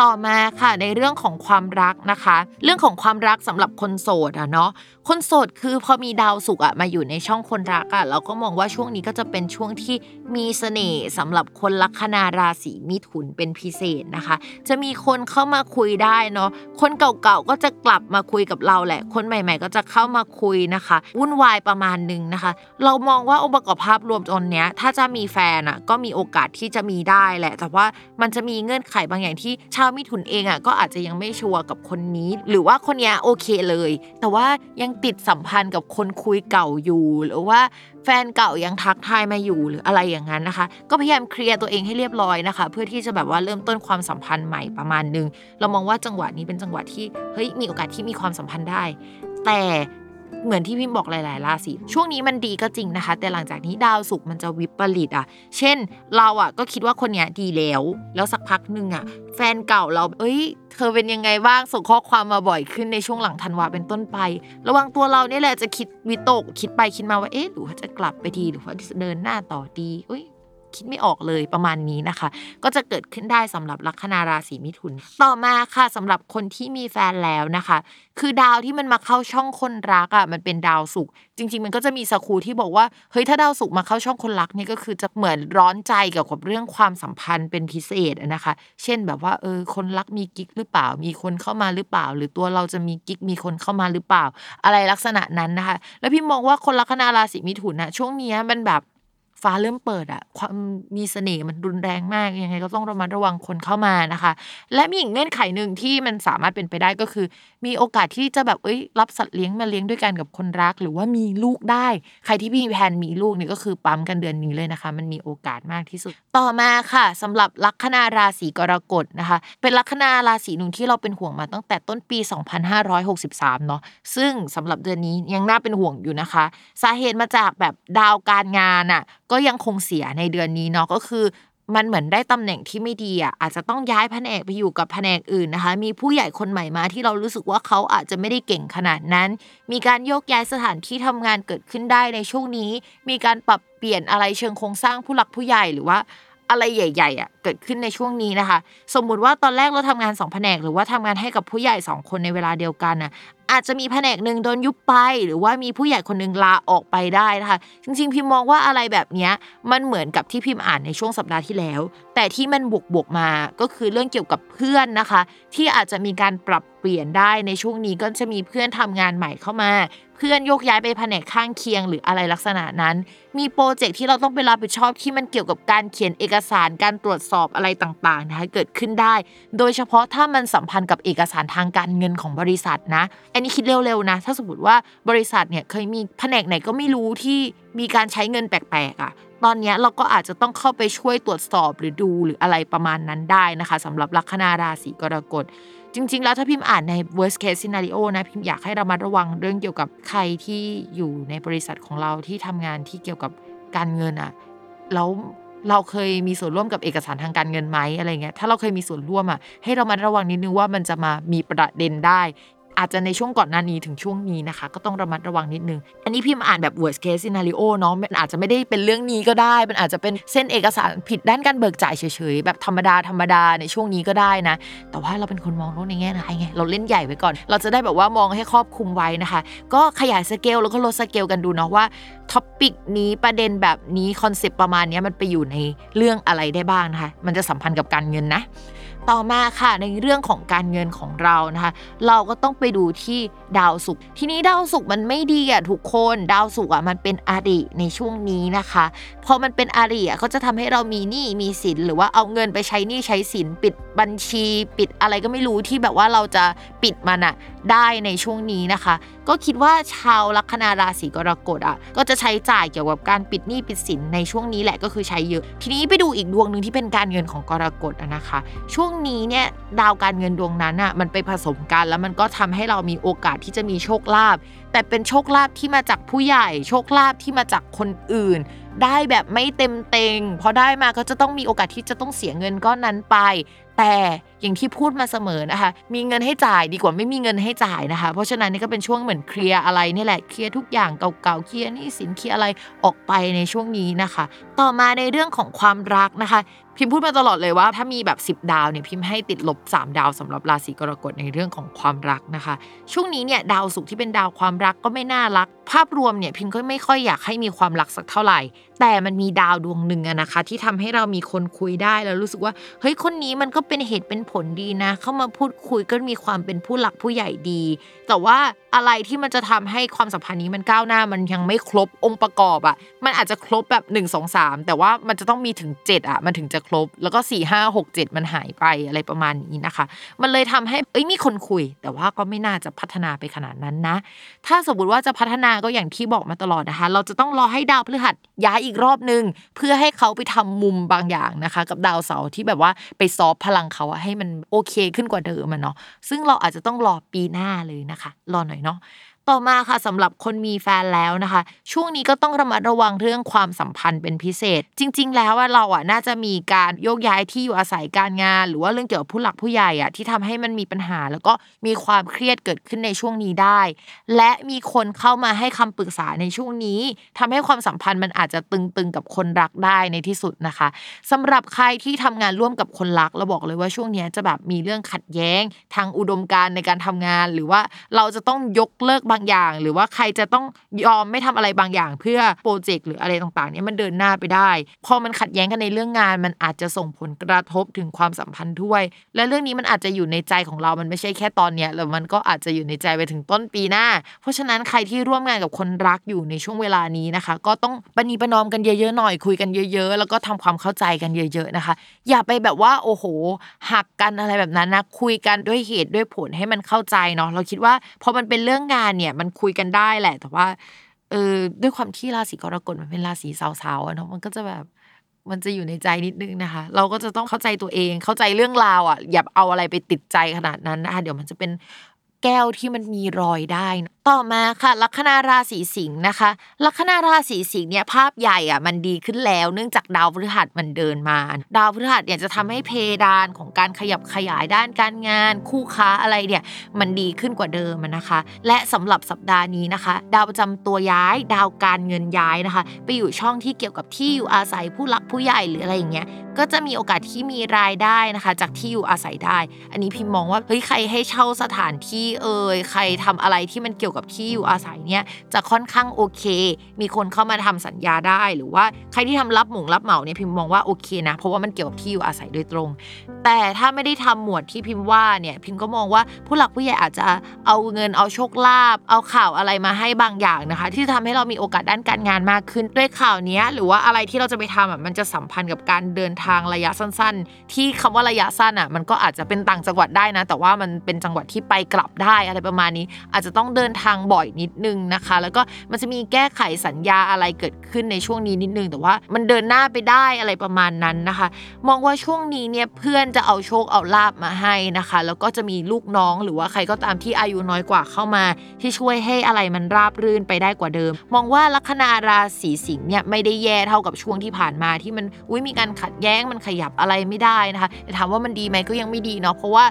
ต่อมาค่ะในเรื่องของความรักนะคะ เรื่องของความรักสำหรับคนโสดอะเนาะ คนโสดคือพอมีดาวศุกอะมาอยู่ในช่องคนรักอะเราก็มองว่าช่วงนี้ก็จะเป็นช่วงที่มีเสน่ห์สำหรับคนลัคนาราศีมิถุนเป็นพิเศษนะคะ จะมีคนเข้ามาคุยได้เนาะคนเก่าๆก็จะกลับมาคุยกับเราแหละ คนใหม่ ๆ ก็จะเข้ามาคุยนะคะวุ่นวายประมาณหนึงนะคะ เรามองว่าองค์ประกอบภาพรวมตอนเนี้ยถ้าจะมีแฟนอะก็มีโอกาสที่จะมีได้แหละ แต่ว่ามันจะมีเงื่อนไขบางอย่างที่ชาวมิถุนเองอะก็อาจจะยังไม่ชัวร์กับคนนี้ หรือว่าคนนี้โอเคเลย แต่ว่ายังติดสัมพันธ์กับคนคุยเก่าอยู่ หรือว่าแฟนเก่ายังทักทายมาอยู่หรืออะไรอย่างนั้นนะคะ ก็พยายามเคลียร์ตัวเองให้เรียบร้อยนะคะ เพื่อที่จะแบบว่าเริ่มต้นความสัมพันธ์ใหม่ประมาณนึง เรามองว่าจังหวะนี้เป็นจังหวะที่เฮ้ยมีโอกาสที่มีความสัมพันธ์ได้ แต่ เหมือนที่พิมบอกหลาย ๆ ราศีช่วงนี้มันดีก็จริงนะคะ แต่หลังจากนี้ดาวศุกร์มันจะวิปริตอะ เช่น เราอะก็คิดว่าคนเนี้ยดีแล้ว แล้วสักพักหนึ่งอะ แฟนเก่าเรา เอ้ย เธอเป็นยังไงบ้างส่งข้อความมาบ่อยขึ้นในช่วงหลังธันวาเป็นต้นไป ระวังตัวเราเนี่ยแหละจะคิดวิตกคิดไปคิดมาว่าเอ๊ะหรือว่าจะกลับไปดีหรือว่าจะเดินหน้าต่อดีอุ้ย คิดไม่ออกเลยประมาณนี้นะคะ ก็จะเกิดขึ้นได้สำหรับลัคนาราศีมิถุน ต่อมาค่ะสำหรับคนที่มีแฟนแล้วนะคะ คือดาวที่มันมาเข้าช่องคนรักอะมันเป็นดาวศุกร์จริง ๆ มันก็จะมีสกูที่บอกว่าเฮ้ยถ้าดาวศุกมาเข้าช่องคนรักนี่ก็คือจะเหมือนร้อนใจเกี่ยวกับเรื่องความสัมพันธ์เป็นพิเศษนะคะ เช่นแบบว่าเออคนรักมีกิ๊กหรือเปล่า มีคนเข้ามาหรือเปล่า หรือตัวเราจะมีกิ๊กมีคนเข้ามาหรือเปล่า อะไรลักษณะนั้นนะคะ แล้วพี่มองว่าคนลัคนาราศีมิถุนนะช่วงนี้มันแบบ ฟ้าเริ่มเปิดอะความมีเสน่ห์มันรุนแรงมากยังไงก็ต้องระมัดระวังคนเข้ามานะคะ และมีอีกเงื่อนไขหนึ่งที่มันสามารถเป็นไปได้ก็คือ มีโอกาสที่จะแบบเอ้ยรับสัตว์เลี้ยงมาเลี้ยงด้วยกันกับคนรัก หรือว่ามีลูกได้ ใครที่มีแผนมีลูกนี่ก็คือปั๊มกันเดือนนี้เลยนะคะ มันมีโอกาสมากที่สุด ต่อมาค่ะสำหรับลัคนาราศีกรกฎนะคะ เป็นลัคนาราศีหนึ่งที่เราเป็นห่วงมาตั้งแต่ต้นปี 2563 เนาะซึ่งสำหรับเดือนนี้ยังน่าเป็นห่วงอยู่นะคะ สาเหตุมาจากแบบดาวการงานอะกก็ยังคงเสียในเดือนนี้เนาะก็คือมันเหมือนได้ตำแหน่งที่ไม่ดีอะอาจจะต้องย้ายแผนกไปอยู่กับแผนกอื่นนะคะ มีผู้ใหญ่คนใหม่มาที่เรารู้สึกว่าเขาอาจจะไม่ได้เก่งขนาดนั้น มีการโยกย้ายสถานที่ทำงานเกิดขึ้นได้ในช่วงนี้ มีการปรับเปลี่ยนอะไรเชิงโครงสร้างผู้หลักผู้ใหญ่หรือว่าอะไรใหญ่ๆอะเกิดขึ้นในช่วงนี้นะคะ สมมุติว่าตอนแรกเราทำงานสองแผนก หรือว่าทำงานให้กับผู้ใหญ่สองคนในเวลาเดียวกันน่ะอาจจะมีแผนกหนึ่งโดนยุบไป หรือว่ามีผู้ใหญ่คนหนึ่งลาออกไปได้นะคะจริงๆพิมมองว่าอะไรแบบนี้มันเหมือนกับที่พิมอ่านในช่วงสัปดาห์ที่แล้ว แต่ที่มันบวกบวกๆมาก็คือเรื่องเกี่ยวกับเพื่อนนะคะ ที่อาจจะมีการปรับเปลี่ยนได้ในช่วงนี้ก็จะมีเพื่อนทำงานใหม่เข้ามา เพื่อนโยกย้ายไปแผนกข้างเคียงหรืออะไรลักษณะนั้น มีโปรเจกต์ที่เราต้องไปรับผิดชอบที่มันเกี่ยวกับการเขียนเอกสารการตรวจสอบอะไรต่างๆนะคะเกิดขึ้นได้ โดยเฉพาะถ้ามันสัมพันธ์กับเอกสารทางการเงินของบริษัทนะอันนี้คิดเร็วๆนะ ถ้าสมมติว่าบริษัทเนี่ยเคยมีแผนกไหนก็ไม่รู้ที่มีการใช้เงินแปลกๆอะ ตอนนี้เราก็อาจจะต้องเข้าไปช่วยตรวจสอบหรือดูหรืออะไรประมาณนั้นได้นะคะสำหรับลัคนาราศีกรกฎจริง ๆ แล้วถ้าพิมพ์อ่านใน worst case scenario นะพิมพ์อยากให้เรามาระวังเรื่องเกี่ยวกับใครที่อยู่ในบริษัทของเราที่ทำงานที่เกี่ยวกับการเงินอะแล้วเราเคยมีส่วนร่วมกับเอกสารทางการเงินไหมอะไรเงี้ย ถ้าเราเคยมีส่วนร่วมอะให้เรามาระวังนิดนึงว่ามันจะมามีประเด็นได้ อาจจะในช่วงก่อนหน้านี้ถึงช่วงนี้นะคะ ก็ต้องระมัดระวังนิดนึง อันนี้พิมพ์อ่านแบบ worst case scenario เนาะมันอาจจะไม่ได้เป็นเรื่องนี้ก็ได้ มันอาจจะเป็นเส้นเอกสารผิดด้านการเบิกจ่ายเฉยๆ แบบธรรมดาธรรมดาในช่วงนี้ก็ได้นะ แต่ว่าเราเป็นคนมองโลกในแง่ร้ายไง เราเล่นใหญ่ไว้ก่อน เราจะได้แบบว่ามองให้ครอบคลุมไว้นะคะ ก็ขยายสเกลแล้วก็ลดสเกลกันดูเนาะว่าtopic นี้ประเด็นแบบนี้ concept ประมาณนี้มันไปอยู่ในเรื่องอะไรได้บ้างนะคะ มันจะสัมพันธ์กับการเงินนะ ต่อมาค่ะในเรื่องของการเงินของเรานะคะ เราก็ต้องไปดูที่ดาวศุกร์ทีนี้ดาวศุกร์มันไม่ดีอะทุกคนดาวศุกร์อะมันเป็นอริในช่วงนี้นะคะพอมันเป็นอริอะก็จะทำให้เรามีหนี้มีสินหรือว่าเอาเงินไปใช้หนี้ใช้สินปิดบัญชี ปิดอะไรก็ไม่รู้ที่แบบว่าเราจะปิดมันอะ ได้ในช่วงนี้นะคะ ก็คิดว่าชาวลัคนาราศีกรกฎอะก็จะใช้จ่ายเกี่ยวกับการปิดหนี้ปิดสินในช่วงนี้แหละก็คือใช้เยอะ ทีนี้ไปดูอีกดวงหนึ่งที่เป็นการเงินของกรกฎนะคะ ช่วงนี้เนี่ยดาวการเงินดวงนั้นอะมันไปผสมกันแล้วมันก็ทำให้เรามีโอกาสที่จะมีโชคลาภแต่เป็นโชคลาภที่มาจากผู้ใหญ่ โชคลาภที่มาจากคนอื่น ได้แบบไม่เต็มเต็งพอได้มาก็จะต้องมีโอกาสที่จะต้องเสียเงินก้อนนั้นไป แต่อย่างที่พูดมาเสมอนะคะ มีเงินให้จ่ายดีกว่าไม่มีเงินให้จ่ายนะคะ เพราะฉะนั้นนี่ก็เป็นช่วงเหมือนเคลียร์อะไรนี่แหละเคลียร์ทุกอย่างเก่าๆเคลียร์นี่สินเคลียร์อะไรออกไปในช่วงนี้นะคะ ต่อมาในเรื่องของความรักนะคะ พิมพ์พูดมาตลอดเลยว่า ถ้ามีแบบ 10 ดาวเนี่ยพิมพ์ให้ติดลบ 3 ดาวสำหรับราศีกรกฎในเรื่องของความรักนะคะ ช่วงนี้เนี่ยดาวศุกร์ที่เป็นดาวความรักก็ไม่น่ารักภาพรวมเนี่ยพิมก็ไม่ค่อยอยากให้มีความรักสักเท่าไหร่ แต่มันมีดาวดวงหนึ่งอะนะคะ ที่ทำให้เรามีคนคุยได้แล้วรู้สึกว่าเฮ้ยคนนี้มันก็เป็นเหตุเป็นผลดีนะ เข้ามาพูดคุยก็มีความเป็นผู้หลักผู้ใหญ่ดี แต่ว่าอะไรที่มันจะทำให้ความสัมพันธ์นี้มันก้าวหน้ามันยังไม่ครบองค์ประกอบอะมันอาจจะครบแบบ 1 2 3 แต่ว่ามันจะต้องมีถึง 7อะมันถึงจะครบ แล้วก็ 4 5 6 7 มันหายไปอะไรประมาณนี้นะคะ มันเลยทำให้เอ้ยมีคนคุย แต่ว่าก็ไม่น่าจะพัฒนาไปขนาดนั้นนะ ถ้าสมมติว่าจะพัฒนาก็อย่างที่บอกมาตลอดนะคะ เราจะต้องรอให้ดาวพฤหัสย้ายอีกรอบนึง เพื่อให้เขาไปทำมุมบางอย่างนะคะ กับดาวเสาร์ที่แบบว่าไปซอฟพลังเขาให้มันโอเคขึ้นกว่าเดิมมันเนาะซึ่งเราอาจจะต้องรอปีหน้าเลยนะคะ รอหน่อยเนาะ ต่อมาค่ะสำหรับคนมีแฟนแล้วนะคะ ช่วงนี้ก็ต้องระมัดระวังเรื่องความสัมพันธ์เป็นพิเศษ จริง ๆ แล้วว่าเราอะน่าจะมีการโยกย้ายที่อยู่อาศัยการงาน หรือว่าเรื่องเกี่ยวกับผู้หลักผู้ใหญ่อะที่ทำให้มันมีปัญหา แล้วก็มีความเครียดเกิดขึ้นในช่วงนี้ได้ และมีคนเข้ามาให้คำปรึกษาในช่วงนี้ทำให้ความสัมพันธ์มันอาจจะตึงๆกับคนรักได้ในที่สุดนะคะสำหรับใครที่ทำงานร่วมกับคนรักเราบอกเลยว่าช่วงนี้จะแบบมีเรื่องขัดแย้ง ทางอุดมการณ์ในการทำงาน หรือว่าเราจะต้องยกเลิกบบางอย่าง หรือว่าใครจะต้องยอมไม่ทำอะไรบางอย่าง เพื่อโปรเจกต์หรืออะไรต่างๆเนี่ยมันเดินหน้าไปได้ พอมันขัดแย้งกันในเรื่องงาน มันอาจจะส่งผลกระทบถึงความสัมพันธ์ด้วย และเรื่องนี้มันอาจจะอยู่ในใจของเรา มันไม่ใช่แค่ตอนเนี้ยแล้วมันก็อาจจะอยู่ในใจไปถึงต้นปีหน้า เพราะฉะนั้นใครที่ร่วมงานกับคนรักอยู่ในช่วงเวลานี้นะคะ ก็ต้องปณีประนอมกันเยอะๆหน่อยคุยกันเยอะ ๆ แล้วก็ทำความเข้าใจกันเยอะ ๆนะคะ อย่าไปแบบว่าโอ้โห หักกันอะไรแบบนั้นนะคุยกันด้วยเหตุด้วยผลให้มันเข้าใจเนาะเราคิดว่าพอมันเป็นเรื่องงานเนี่ยมันคุยกันได้แหละ แต่ว่าเออด้วยความที่ราศีกรกฎมันเป็นราศีสาวๆเนาะมันก็จะแบบมันจะอยู่ในใจนิดนึงนะคะ เราก็จะต้องเข้าใจตัวเองเข้าใจเรื่องราวอะอย่าเอาอะไรไปติดใจขนาดนั้นนะคะเดี๋ยวมันจะเป็น แก้วที่มันมีรอยได้ ต่อมาค่ะ ลัคนาราศีสิงห์นะคะ ลัคนาราศีสิงห์เนี่ยภาพใหญ่อะมันดีขึ้นแล้ว เนื่องจากดาวพฤหัสมันเดินมา ดาวพฤหัสเนี่ยจะทำให้เพดานของการขยับขยายด้านการงาน คู่ค้าอะไรเนี่ยมันดีขึ้นกว่าเดิมนะคะ และสำหรับสัปดาห์นี้นะคะ ดาวประจำตัวย้าย ดาวการเงินย้ายนะคะ ไปอยู่ช่องที่เกี่ยวกับที่อยู่อาศัยผู้หลักผู้ใหญ่หรืออะไรอย่างเงี้ยก็จะมีโอกาสที่มีรายได้นะคะ จากที่อยู่อาศัยได้ อันนี้พิมมองว่าเฮ้ยใครให้เช่าสถานที่เอ่ยใครทำอะไรที่มันเกี่ยวกับที่อยู่อาศัยเนี่ยจะค่อนข้างโอเค มีคนเข้ามาทำสัญญาได้ หรือว่าใครที่ทำรับหมุงรับเหมาเนี่ยพิมพ์มองว่าโอเคนะ เพราะว่ามันเกี่ยวกับที่อยู่อาศัยโดยตรง แต่ถ้าไม่ได้ทำหมวดที่พิมพ์ว่าเนี่ยพิมพ์ก็มองว่าผู้หลักผู้ใหญ่อาจจะเอาเงินเอาโชคลาภเอาข่าวอะไรมาให้บางอย่างนะคะ ที่จะทำให้เรามีโอกาสด้านการงานมากขึ้นด้วยข่าวนี้หรือว่าอะไรที่เราจะไปทำอะมันจะสัมพันธ์กับการเดินทางระยะสั้น ๆ ที่คำว่าระยะสั้นอะมันก็อาจจะเป็นต่างจังหวัดได้นะ แต่ว่ามันเป็นจังหวัดที่ไปกลับได้อะไรประมาณนี้ อาจจะต้องเดินทางบ่อยนิดนึงนะคะ แล้วก็มันจะมีแก้ไขสัญญาอะไรเกิดขึ้นในช่วงนี้นิดนึง แต่ว่ามันเดินหน้าไปได้อะไรประมาณนั้นนะคะ มองว่าช่วงนี้เนี่ยเพื่อนจะเอาโชคเอาลาบมาให้นะคะ แล้วก็จะมีลูกน้องหรือว่าใครก็ตามที่อายุน้อยกว่าเข้ามา ที่ช่วยให้อะไรมันราบรื่นไปได้กว่าเดิม มองว่าลัคนาราศีสิงห์เนี่ยไม่ได้แย่เท่ากับช่วงที่ผ่านมาที่มันอุ้ยมีการขัดแย้งมันขยับอะไรไม่ได้นะคะแต่ถามว่ามันดีไหมก็ยังไม่ดีเนาะเพราะว่า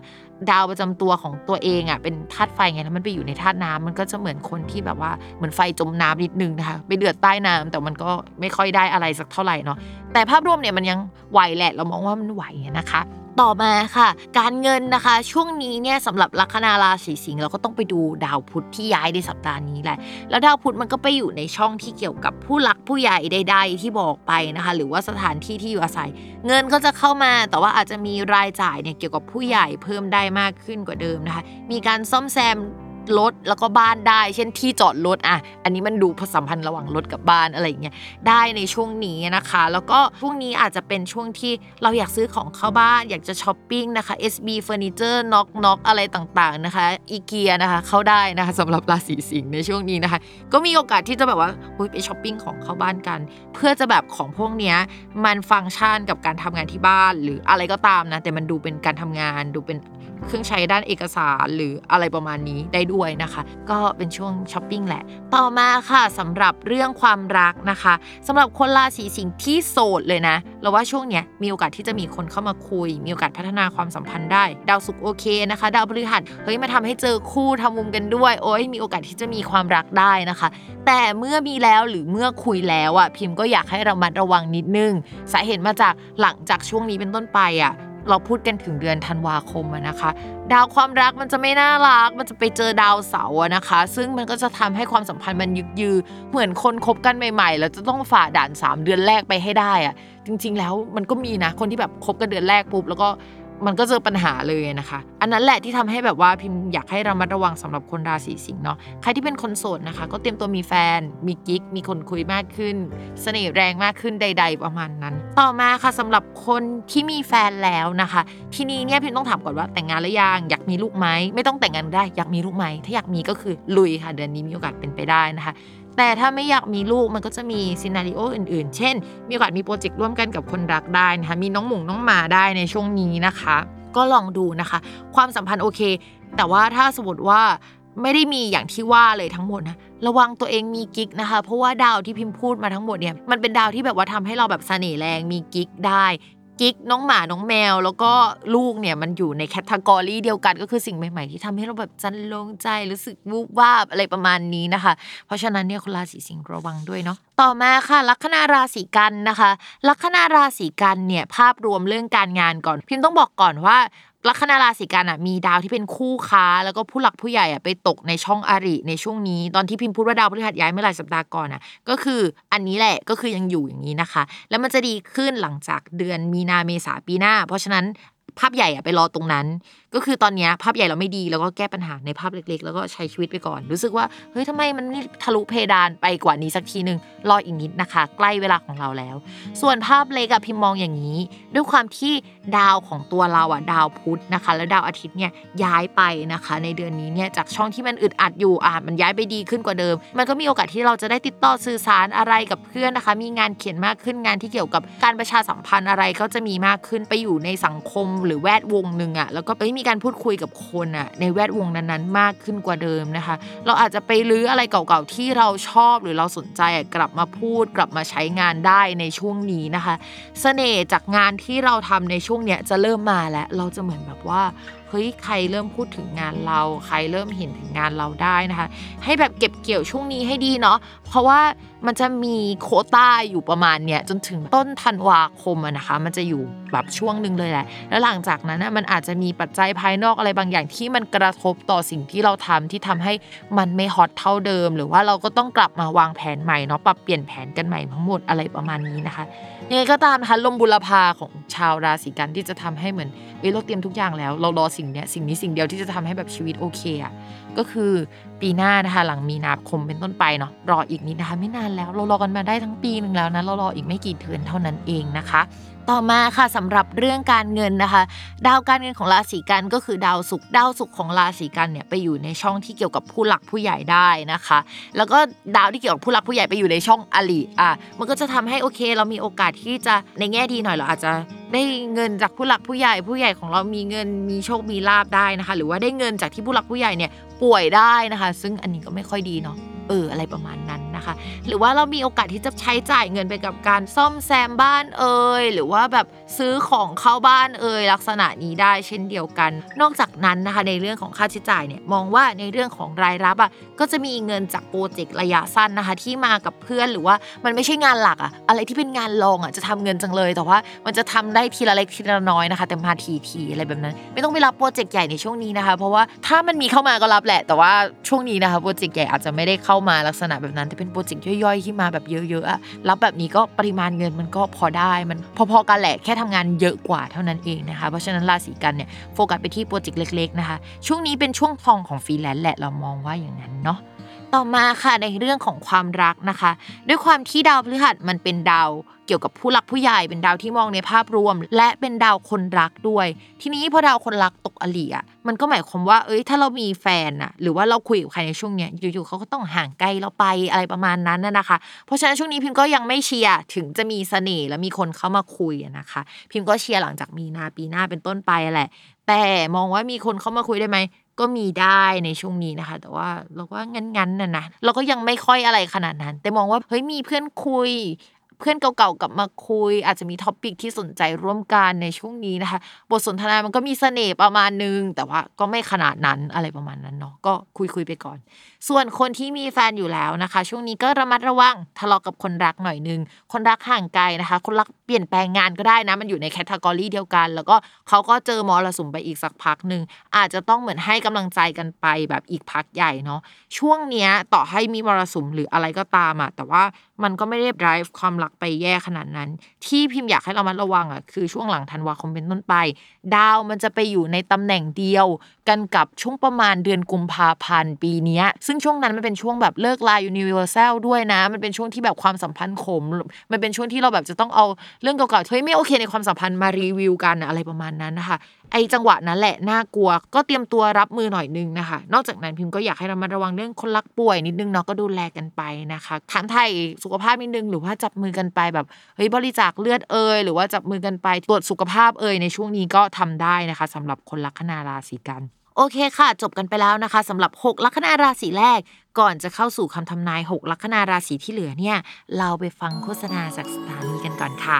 ดาวประจำตัวของตัวเองอะเป็นธาตุไฟไงแล้วมันไปอยู่ในธาตุน้ำมันก็จะเหมือนคนที่แบบว่าเหมือนไฟจมน้ำนิดนึงนะคะไปเดือดใต้น้ำแต่มันก็ไม่ค่อยได้อะไรสักเท่าไหร่เนาะ แต่ภาพรวมเนี่ยมันยังไหวแหละ เรามองว่ามันไหวนะคะ ต่อมาค่ะ การเงินนะคะ ช่วงนี้เนี่ยสำหรับลัคนาราศีสิงห์เราก็ต้องไปดูดาวพุธที่ย้ายในสัปดาห์นี้แหละ แล้วดาวพุธมันก็ไปอยู่ในช่องที่เกี่ยวกับผู้หลักผู้ใหญ่ใดๆที่บอกไปนะคะ หรือว่าสถานที่ที่อยู่อาศัย เงินก็จะเข้ามา แต่ว่าอาจจะมีรายจ่ายเนี่ยเกี่ยวกับผู้ใหญ่เพิ่มได้มากขึ้นกว่าเดิมนะคะ มีการซ่อมแซม รถแล้วก็บ้านได้ เช่นที่จอดรถอะ อันนี้มันดูผสัมพันธ์ระหว่างรถกับบ้านอะไรอย่างเงี้ยได้ในช่วงนี้นะคะ แล้วก็ช่วงนี้อาจจะเป็นช่วงที่เราอยากซื้อของเข้าบ้าน อยากจะช้อปปิ้งนะคะ SB Furniture Knock Knock อะไรต่างๆนะคะอีเกียนะคะเข้าได้นะคะสำหรับราศีสิงห์ในช่วงนี้นะคะ ก็มีโอกาสที่จะแบบว่าไปช้อปปิ้งของเข้าบ้านกัน เพื่อจะแบบของพวกเนี้ยมันฟังก์ชันกับการทำงานที่บ้านหรืออะไรก็ตามนะแต่มันดูเป็นการทำงานดูเป็น เครื่องใช้ด้านเอกสารหรืออะไรประมาณนี้ได้ด้วยนะคะ ก็เป็นช่วงช้อปปิ้งแหละ ต่อมาค่ะสำหรับเรื่องความรักนะคะสำหรับคนราศีสิงห์ที่โสดเลยนะเราว่าช่วงเนี้ยมีโอกาสที่จะมีคนเข้ามาคุย มีโอกาสพัฒนาความสัมพันธ์ได้ ดาวศุกร์โอเคนะคะ ดาวพฤหัสเฮ้ยมาทำให้เจอคู่ทำมุมกันด้วยโอ้ยมีโอกาสที่จะมีความรักได้นะคะ แต่เมื่อมีแล้วหรือเมื่อคุยแล้วอะพิมพ์ก็อยากให้เรามัดระวังนิดนึงสาเหตุมาจากหลังจากช่วงนี้เป็นต้นไปอะ เราพูดกันถึงเดือนธันวาคมนะคะ ดาวความรักมันจะไม่น่ารัก มันจะไปเจอดาวเสาร์นะคะ ซึ่งมันก็จะทำให้ความสัมพันธ์มันยึกยือ เหมือนคนคบกันใหม่ๆ แล้วจะต้องฝ่าด่าน 3 เดือนแรกไปให้ได้อะจริง ๆ แล้วมันก็มีนะคนที่แบบคบกันเดือนแรกปุ๊บแล้วก็ มันก็เจอปัญหาเลยนะคะ อันนั้นแหละที่ทำให้แบบว่าพิมพ์อยากให้เรามาระวังสำหรับคนราศีสิงห์เนาะใครที่เป็นคนโสดนะคะ ก็เตรียมตัวมีแฟน มีกิ๊กมีคนคุยมากขึ้น เสน่ห์แรงมากขึ้นใด ๆ ประมาณนั้น ต่อมาค่ะสำหรับคนที่มีแฟนแล้วนะคะ ทีนี้เนี่ยพิมพ์ต้องถามก่อนว่าแต่งงานหรือยังอยากมีลูกไหมไม่ต้องแต่งงานได้อยากมีลูกไหมถ้าอยากมีก็คือลุยค่ะ เดือนนี้มีโอกาสเป็นไปได้นะคะ แต่ถ้าไม่อยากมีลูกมันก็จะมีซีนารีโออื่นๆ เช่น มีโอกาสมีโปรเจกต์ร่วมกันกับคนรักได้นะคะ มีน้องหมูน้องหมาได้ในช่วงนี้นะคะ ก็ลองดูนะคะ ความสัมพันธ์โอเค แต่ว่าถ้าสมมติว่าไม่ได้มีอย่างที่ว่าเลยทั้งหมดนะระวังตัวเองมีกิ๊กนะคะ เพราะว่าดาวที่พิมพ์พูดมาทั้งหมดเนี่ยมันเป็นดาวที่แบบว่าทำให้เราแบบเสน่ห์แรงมีกิ๊กได้ กิ๊กน้องหมาน้องแมว แล้วก็ลูกเนี่ยมันอยู่ในแคตตากรีเดียวกันก็คือสิ่งใหม่ๆ ที่ทำให้เราแบบจันลงใจรู้สึกวูบวาบอะไรประมาณนี้นะคะ เพราะฉะนั้นเนี่ยคนราศีสิงห์ระวังด้วยเนาะต่อมาค่ะ ลัคนาราศีกันนะคะ ลัคนาราศีกันเนี่ยภาพรวมเรื่องการงานก่อน พิมพ์ต้องบอกก่อนว่า ลัคนาราศีกันอะมีดาวที่เป็นคู่ค้า แล้วก็ผู้หลักผู้ใหญ่อะไปตกในช่องอริในช่วงนี้ ตอนที่พิมพ์พูดว่าดาวพฤหัสย้ายเมื่อหลายสัปดาห์ก่อนอะก็คืออันนี้แหละก็คือยังอยู่อย่างนี้นะคะ แล้วมันจะดีขึ้นหลังจากเดือนมีนาเมษาปีหน้า เพราะฉะนั้นภาพใหญ่อะไปรอตรงนั้น ก็คือตอนนี้ภาพใหญ่เราไม่ดีแล้วก็แก้ปัญหาในภาพเล็ก ๆ แล้วก็ใช้ชีวิตไปก่อน รู้สึกว่าเฮ้ยทำไมมันไม่ทะลุเพดานไปกว่านี้สักทีหนึ่งรออีกนิดนะคะ ใกล้เวลาของเราแล้ว ส่วนภาพเล็กอะพิมมองอย่างนี้ ด้วยความที่ดาวของตัวเราอะดาวพุธนะคะ แล้วดาวอาทิตย์เนี่ยย้ายไปนะคะ ในเดือนนี้เนี่ยจากช่องที่มันอึดอัดอยู่อะมันย้ายไปดีขึ้นกว่าเดิม มันก็มีโอกาสที่เราจะได้ติดต่อสื่อสารอะไรกับเพื่อนนะคะ มีงานเขียนมากขึ้นงานที่เกี่ยวกับการประชาสัมพันธ์อะไรก็จะมีมากขึ้นไปอยู่ในสังคมหรือแวดวงหนึ่งอะแล้วก็ไปมีการพูดคุยกับคนอะในแวดวงนั้นๆ มากขึ้นกว่าเดิมนะคะ เราอาจจะไปรื้ออะไรเก่าๆที่เราชอบหรือเราสนใจอะกลับมาพูด กลับมาใช้งานได้ในช่วงนี้นะคะเสน่ห์จากงานที่เราทำในช่วงเนี้ยจะเริ่มมาแล้วเราจะเหมือนแบบว่าเฮ้ยใครเริ่มพูดถึงงานเรา ใครเริ่มเห็นถึงงานเราได้นะคะ ให้แบบเก็บเกี่ยวช่วงนี้ให้ดีเนาะเพราะว่า มันจะมีโคต้าอยู่ประมาณเนี้ยจนถึงต้นธันวาคมอะนะคะ มันจะอยู่แบบช่วงหนึ่งเลยแหละ แล้วหลังจากนั้นนะมันอาจจะมีปัจจัยภายนอกอะไรบางอย่างที่มันกระทบต่อสิ่งที่เราทำที่ทำให้มันไม่ฮอตเท่าเดิม หรือว่าเราก็ต้องกลับมาวางแผนใหม่เนาะปรับเปลี่ยนแผนกันใหม่ทั้งหมดอะไรประมาณนี้นะคะยังไงก็ตามนะคะลมบุรพาของชาวราศีกันที่จะทำให้เหมือนเอ้ยเราเตรียมทุกอย่างแล้ว เรารอสิ่งเนี้ยสิ่งนี้สิ่งเดียวที่จะทำให้แบบชีวิตโอเคอะก็คือ ปีหน้านะคะ หลังมีนาคมเป็นต้นไปเนาะรออีกนิดนะคะไม่นานแล้วเรารอกันมาได้ทั้งปีหนึ่งแล้วนะเรารออีกไม่กี่เดือนเท่านั้นเองนะคะ ต่อมาค่ะสำหรับเรื่องการเงินนะคะ ดาวการเงินของราศีกันก็คือดาวศุกร์ดาวศุกร์ของราศีกันเนี่ยไปอยู่ในช่องที่เกี่ยวกับผู้หลักผู้ใหญ่ได้นะคะ แล้วก็ดาวที่เกี่ยวกับผู้หลักผู้ใหญ่ไปอยู่ในช่องอลิอะมันก็จะทำให้โอเค เรามีโอกาสที่จะในแง่ดีหน่อยเราอาจจะได้เงินจากผู้หลักผู้ใหญ่ ผู้ใหญ่ของเรามีเงินมีโชคมีลาบได้นะคะ หรือว่าได้เงินจากที่ผู้หลักผู้ใหญ่เนี่ยป่วยได้นะคะ ซึ่งอันนี้ก็ไม่ค่อยดีเนาะเอออะไรประมาณนั้น นะคะ หรือว่าเรามีโอกาสที่จะใช้จ่ายเงินไปกับการซ่อมแซมบ้านเอ่ยหรือว่าแบบซื้อของเข้าบ้านเอ่ยลักษณะนี้ได้เช่นเดียวกัน นอกจากนั้นนะคะในเรื่องของค่าใช้จ่ายเนี่ยมองว่าในเรื่องของรายรับอะก็จะมีเงินจากโปรเจกต์ระยะสั้นนะคะที่มากับเพื่อนหรือว่ามันไม่ใช่งานหลักอะอะไรที่เป็นงานรองอะจะทำเงินจังเลย แต่ว่ามันจะทำได้ทีละเล็กทีละน้อยนะคะแต่มาถี่ๆอะไรแบบนั้น ไม่ต้องไปรับโปรเจกต์ใหญ่ในช่วงนี้นะคะ เพราะว่าถ้ามันมีเข้ามาก็รับแหละ แต่ว่าช่วงนี้นะคะโปรเจกต์ใหญ่อาจจะไม่ได้เข้ามาลักษณะแบบนั้นแต่เป็นโปรเจกต์ย่อยๆที่มาแบบเยอะๆอะรับแบบนี้ก็ปริมาณเงินมันก็พอได้มันพอๆกันแหละแค่ทำงานเยอะกว่าเท่านั้นเองนะคะเพราะฉะนั้นราศีกันย์เนี่ยโฟกัสไปที่โปรเจกต์เล็กๆนะคะช่วงนี้เป็นช่วงทองของฟรีแลนซ์แหละเรามองว่าอย่างนั้นเนาะ ต่อมาค่ะในเรื่องของความรักนะคะ ด้วยความที่ดาวพฤหัสมันเป็นดาวเกี่ยวกับผู้หลักผู้ใหญ่เป็นดาวที่มองในภาพรวม และเป็นดาวคนรักด้วย ทีนี้พอดาวคนรักตกอริอะมันก็หมายความว่าเอ้ยถ้าเรามีแฟนอะหรือว่าเราคุยกับใครในช่วงเนี้ยอยู่ๆเขาก็ต้องห่างไกลเราไปอะไรประมาณนั้นน่ะนะคะ เพราะฉะนั้นช่วงนี้พิมก็ยังไม่เชียร์ถึงจะมีเสน่ห์และมีคนเข้ามาคุยนะคะ พิมก็เชียร์หลังจากมีนาปีหน้าเป็นต้นไปแหละ แต่มองว่ามีคนเข้ามาคุยได้ไหม ก็มีได้ในช่วงนี้นะคะ แต่ว่าเราว่างั้นๆน่ะนะเราก็ยังไม่ค่อยอะไรขนาดนั้น แต่มองว่าเฮ้ยมีเพื่อนคุย เพื่อนเก่าๆกลับมาคุย อาจจะมี topic ที่สนใจร่วมกันในช่วงนี้นะคะ บทสนทนามันก็มีเสน่ห์ประมาณนึง แต่ว่าก็ไม่ขนาดนั้นอะไรประมาณนั้นเนาะก็คุยๆไปก่อน ส่วนคนที่มีแฟนอยู่แล้วนะคะ ช่วงนี้ก็ระมัดระวังทะเลาะกับคนรักหน่อยนึงคนรักห่างไกลนะคะ คนรักเปลี่ยนแปลงงานก็ได้นะ มันอยู่ในแคตตากรีเดียวกัน แล้วก็เขาก็เจอมรสุมไปอีกสักพักหนึ่งอาจจะต้องเหมือนให้กำลังใจกันไปแบบอีกพักใหญ่เนาะช่วงเนี้ยต่อให้มีมรสุมหรืออะไรก็ตามอะแต่ว่ามันก็ไม่ได้ drive ความรักไปแย่ขนาดนั้น ที่พิมพ์อยากให้เรามัดระวังอะคือช่วงหลังธันวาคมเป็นต้นไป ดาวมันจะไปอยู่ในตำแหน่งเดียวกันกับช่วงประมาณเดือนกุมภาพันธ์ปีนี้ซึ่งช่วงนั้นมันเป็นช่วงแบบเลิกลายูนิเวอร์แซลด้วยนะ มันเป็นช่วงที่แบบความสัมพันธ์ขม มันเป็นช่วงที่เราแบบจะต้องเอาเรื่องเก่าๆเฮ้ยไม่โอเคในความสัมพันธ์มารีวิวกันอะไรประมาณนั้นนะคะ ไอจังหวะนั้นแหละน่ากลัว ก็เตรียมตัวรับมือหน่อยนึงนะคะ นอกจากนั้นพิมพ์ก็อยากให้เรามาระวังเรื่องคนรักป่วยนิดนึงเนาะก็ดูแลกันไปนะคะถามไทยสุขภาพนิดนึงหรือว่าจับมือกันไปแบบเฮ้ยบริจาคเลือดเอยหรือว่าจับมือกันไปตรวจสุขภาพเอยในช่วงนี้ก็ทำได้นะคะสำหรับคนลัคนาราศีกันโอเคค่ะ จบกันไปแล้วนะคะสำหรับ 6 ลัคนาราศีแรก ก่อนจะเข้าสู่คำทำนาย 6 ลัคนาราศีที่เหลือเนี่ย เราไปฟังโฆษณาจากสถานีกันก่อนค่ะ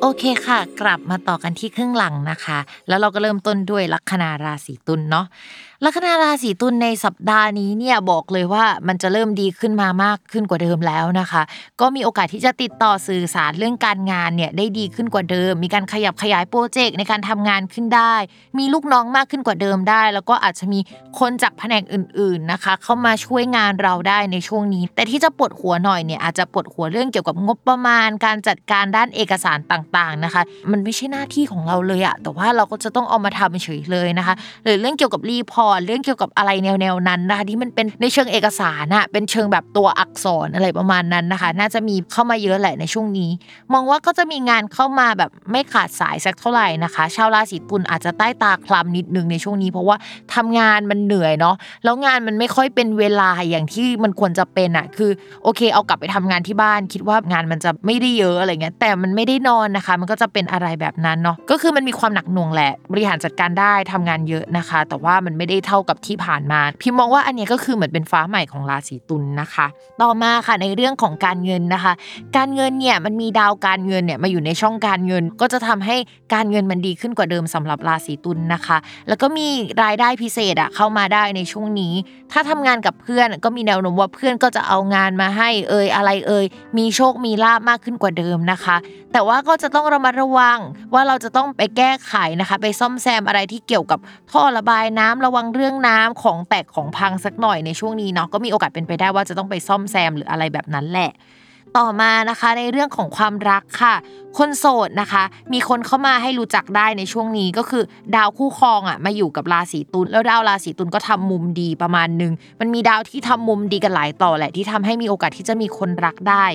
โอเคค่ะ กลับมาต่อกันที่ครึ่งหลังนะคะ แล้วเราก็เริ่มต้นด้วยลัคนาราศีตุลเนาะ ลัคนาราศีตุลในสัปดาห์นี้เนี่ยบอกเลยว่ามันจะเริ่มดีขึ้นมามากขึ้นกว่าเดิมแล้วนะคะ ก็มีโอกาสที่จะติดต่อสื่อสารเรื่องการงานเนี่ยได้ดีขึ้นกว่าเดิม มีการขยับขยายโปรเจกต์ในการทำงานขึ้นได้ มีลูกน้องมากขึ้นกว่าเดิมได้ แล้วก็อาจจะมีคนจากแผนกอื่น ๆนะคะ เข้ามาช่วยงานเราได้ในช่วงนี้ แต่ที่จะปวดหัวหน่อยเนี่ยอาจจะปวดหัวเรื่องเกี่ยวกับงบประมาณ การจัดการด้านเอกสารต่าง ๆนะคะ มันไม่ใช่หน้าที่ของเราเลยอะแต่ว่าเราก็จะต้องเอามาทำเฉยเลยนะคะหรือเรื่องเกี่ยวกับ report เรื่องเกี่ยวกับอะไรแนวๆนั้นนะคะที่มันเป็นในเชิงเอกสารอะเป็นเชิงแบบตัวอักษรอะไรประมาณนั้นนะคะ น่าจะมีเข้ามาเยอะแหละในช่วงนี้ มองว่าก็จะมีงานเข้ามาแบบไม่ขาดสายสักเท่าไหร่นะคะ ชาวราศีตุลอาจจะใต้ตาคล้ำนิดนึงในช่วงนี้ เพราะว่าทำงานมันเหนื่อยเนาะแล้วงานมันไม่ค่อยเป็นเวลาอย่างที่มันควรจะเป็นอะคือโอเค เอากลับไปทำงานที่บ้าน คิดว่างานมันจะไม่ได้เยอะอะไรเงี้ยแต่มันไม่ได้นอนนะคะ มันก็จะเป็นอะไรแบบนั้นเนาะก็คือมันมีความหนักหน่วงแหละ บริหารจัดการได้ทำงานเยอะนะคะ แต่ว่ามันไม่ได้เท่ากับที่ผ่านมา พิมมองว่าอันนี้ก็คือเหมือนเป็นฟ้าใหม่ของราศีตุลนะคะ ต่อมาค่ะในเรื่องของการเงินนะคะ การเงินเนี่ยมันมีดาวการเงินเนี่ยมาอยู่ในช่องการเงิน ก็จะทำให้การเงินมันดีขึ้นกว่าเดิมสำหรับราศีตุลนะคะ แล้วก็มีรายได้พิเศษอะเข้ามาได้ในช่วงนี้ ถ้าทำงานกับเพื่อนก็มีแนวโน้มว่าเพื่อนก็จะเอางานมาให้เอ่ยอะไรเอ่ยมีโชคมีลาบมากขึ้นกว่าเดิมนะคะ แต่ว่าก็จะต้องระมัดระวังว่าเราจะต้องไปแก้ไขนะคะ ไปซ่อมแซมอะไรที่เกี่ยวกับท่อระบายน้ำระวังเรื่องน้ำของแตกของพังสักหน่อยในช่วงนี้เนาะก็มีโอกาสเป็นไปได้ว่าจะต้องไปซ่อมแซมหรืออะไรแบบนั้นแหละ ต่อมานะคะในเรื่องของความรักค่ะ คนโสดนะคะ มีคนเข้ามาให้รู้จักได้ในช่วงนี้ก็คือ ดาวคู่ครองอะมาอยู่กับราศีตุลแล้วดาวราศีตุลก็ทำมุมดีประมาณหนึง มันมีดาวที่ทำมุมดีกันหลายต่อแหละที่ทำให้มีโอกาสที่จะมีคนรักได้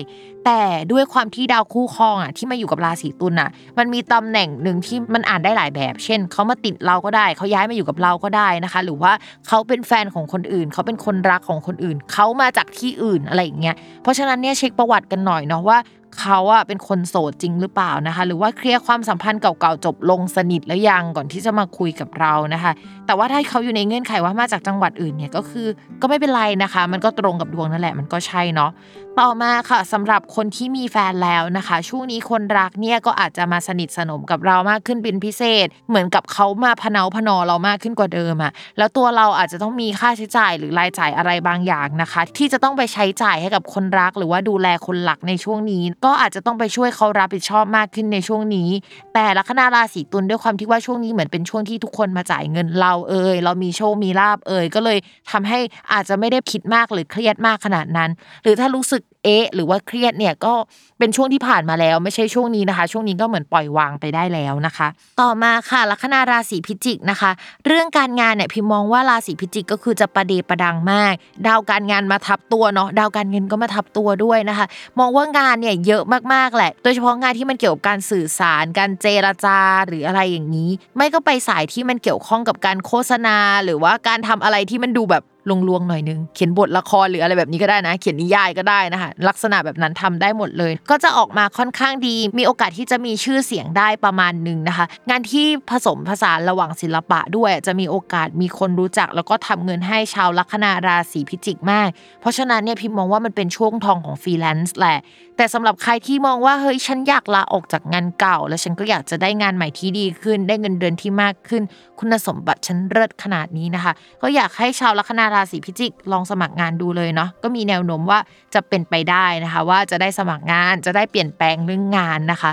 แต่ด้วยความที่ดาวคู่ครองอะที่มาอยู่กับราศีตุลอะ มันมีตำแหน่งหนึ่งที่มันอ่านได้หลายแบบ เช่นเขามาติดเราก็ได้เขาย้ายมาอยู่กับเราก็ได้นะคะ หรือว่าเขาเป็นแฟนของคนอื่นเขาเป็นคนรักของคนอื่นเขามาจากที่อื่นอะไรอย่างเงี้ยเพราะฉะนั้นเนี่ยเช็คประวัติกันหน่อยเนาะว่า เขาอะเป็นคนโสดจริงหรือเปล่านะคะ หรือว่าเคลียร์ความสัมพันธ์เก่าๆจบลงสนิทแล้วยังก่อนที่จะมาคุยกับเรานะคะ แต่ว่าถ้าเขาอยู่ในเงื่อนไขว่ามาจากจังหวัดอื่นเนี่ยก็คือ ก็ไม่เป็นไรนะคะ มันก็ตรงกับดวงนั่นแหละมันก็ใช่เนาะต่อมาค่ะสำหรับคนที่มีแฟนแล้วนะคะ ช่วงนี้คนรักเนี่ยก็อาจจะมาสนิทสนมกับเรามากขึ้นเป็นพิเศษ เหมือนกับเขามาพเนาพนอเรามากขึ้นกว่าเดิมอะแล้วตัวเราอาจจะต้องมีค่าใช้จ่ายหรือรายจ่ายอะไรบางอย่างนะคะ ที่จะต้องไปใช้จ่ายให้กับคนรัก หรือว่าดูแลคนหลักในช่วงนี้ ก็อาจจะต้องไปช่วยเขารับผิดชอบมากขึ้นในช่วงนี้ แต่ลัคนาราศีตุลด้วยความที่ว่าช่วงนี้เหมือนเป็นช่วงที่ทุกคนมาจ่ายเงินเราเอ่ยเรามีโชคมีลาบเอ่ยก็เลยทำให้อาจจะไม่ได้คิดมากหรือเครียดมากขนาดนั้น หรือถ้ารู้สึกเอ๊ะ หรือว่าเครียดเนี่ยก็เป็นช่วงที่ผ่านมาแล้ว ไม่ใช่ช่วงนี้นะคะ ช่วงนี้ก็เหมือนปล่อยวางไปได้แล้วนะคะ ต่อมาค่ะลัคนาราศีพิจิกนะคะ เรื่องการงานเนี่ยพิมมองว่าราศีพิจิกก็คือจะประเดประดังมาก ดาวการงานมาทับตัวเนาะดาวการเงินก็มาทับตัวด้วยนะคะ มองว่างานเนี่ยเยอะมากๆแหละ โดยเฉพาะงานที่มันเกี่ยวกับการสื่อสาร การเจรจาหรืออะไรอย่างนี้ ไม่ก็ไปสายที่มันเกี่ยวข้องกับการโฆษณา หรือว่าการทำอะไรที่มันดูแบบ ลวงๆหน่อยนึง เขียนบทละครหรืออะไรแบบนี้ก็ได้นะ เขียนนิยายก็ได้นะคะ ลักษณะแบบนั้นทำได้หมดเลย ก็จะออกมาค่อนข้างดี มีโอกาสที่จะมีชื่อเสียงได้ประมาณหนึ่งนะคะ งานที่ผสมผสานระหว่างศิลปะด้วย จะมีโอกาสมีคนรู้จัก แล้วก็ทำเงินให้ชาวลัคนาราศีพิจิกมาก เพราะฉะนั้นเนี่ยพิมมองว่ามันเป็นช่วงทองของฟรีแลนซ์แหละ แต่สำหรับใครที่มองว่าเฮ้ยฉันอยากลาออกจากงานเก่า แล้วฉันก็อยากจะได้งานใหม่ที่ดีขึ้น ได้เงินเดือนที่มากขึ้น คุณสมบัติฉันเลิศขนาดนี้นะคะ ก็อยากให้ชาวลัคนาราศีพิจิกลองสมัครงานดูเลยเนาะก็มีแนวโน้มว่าจะเป็นไปได้นะคะ ว่าจะได้สมัครงานจะได้เปลี่ยนแปลงเรื่องงานนะคะ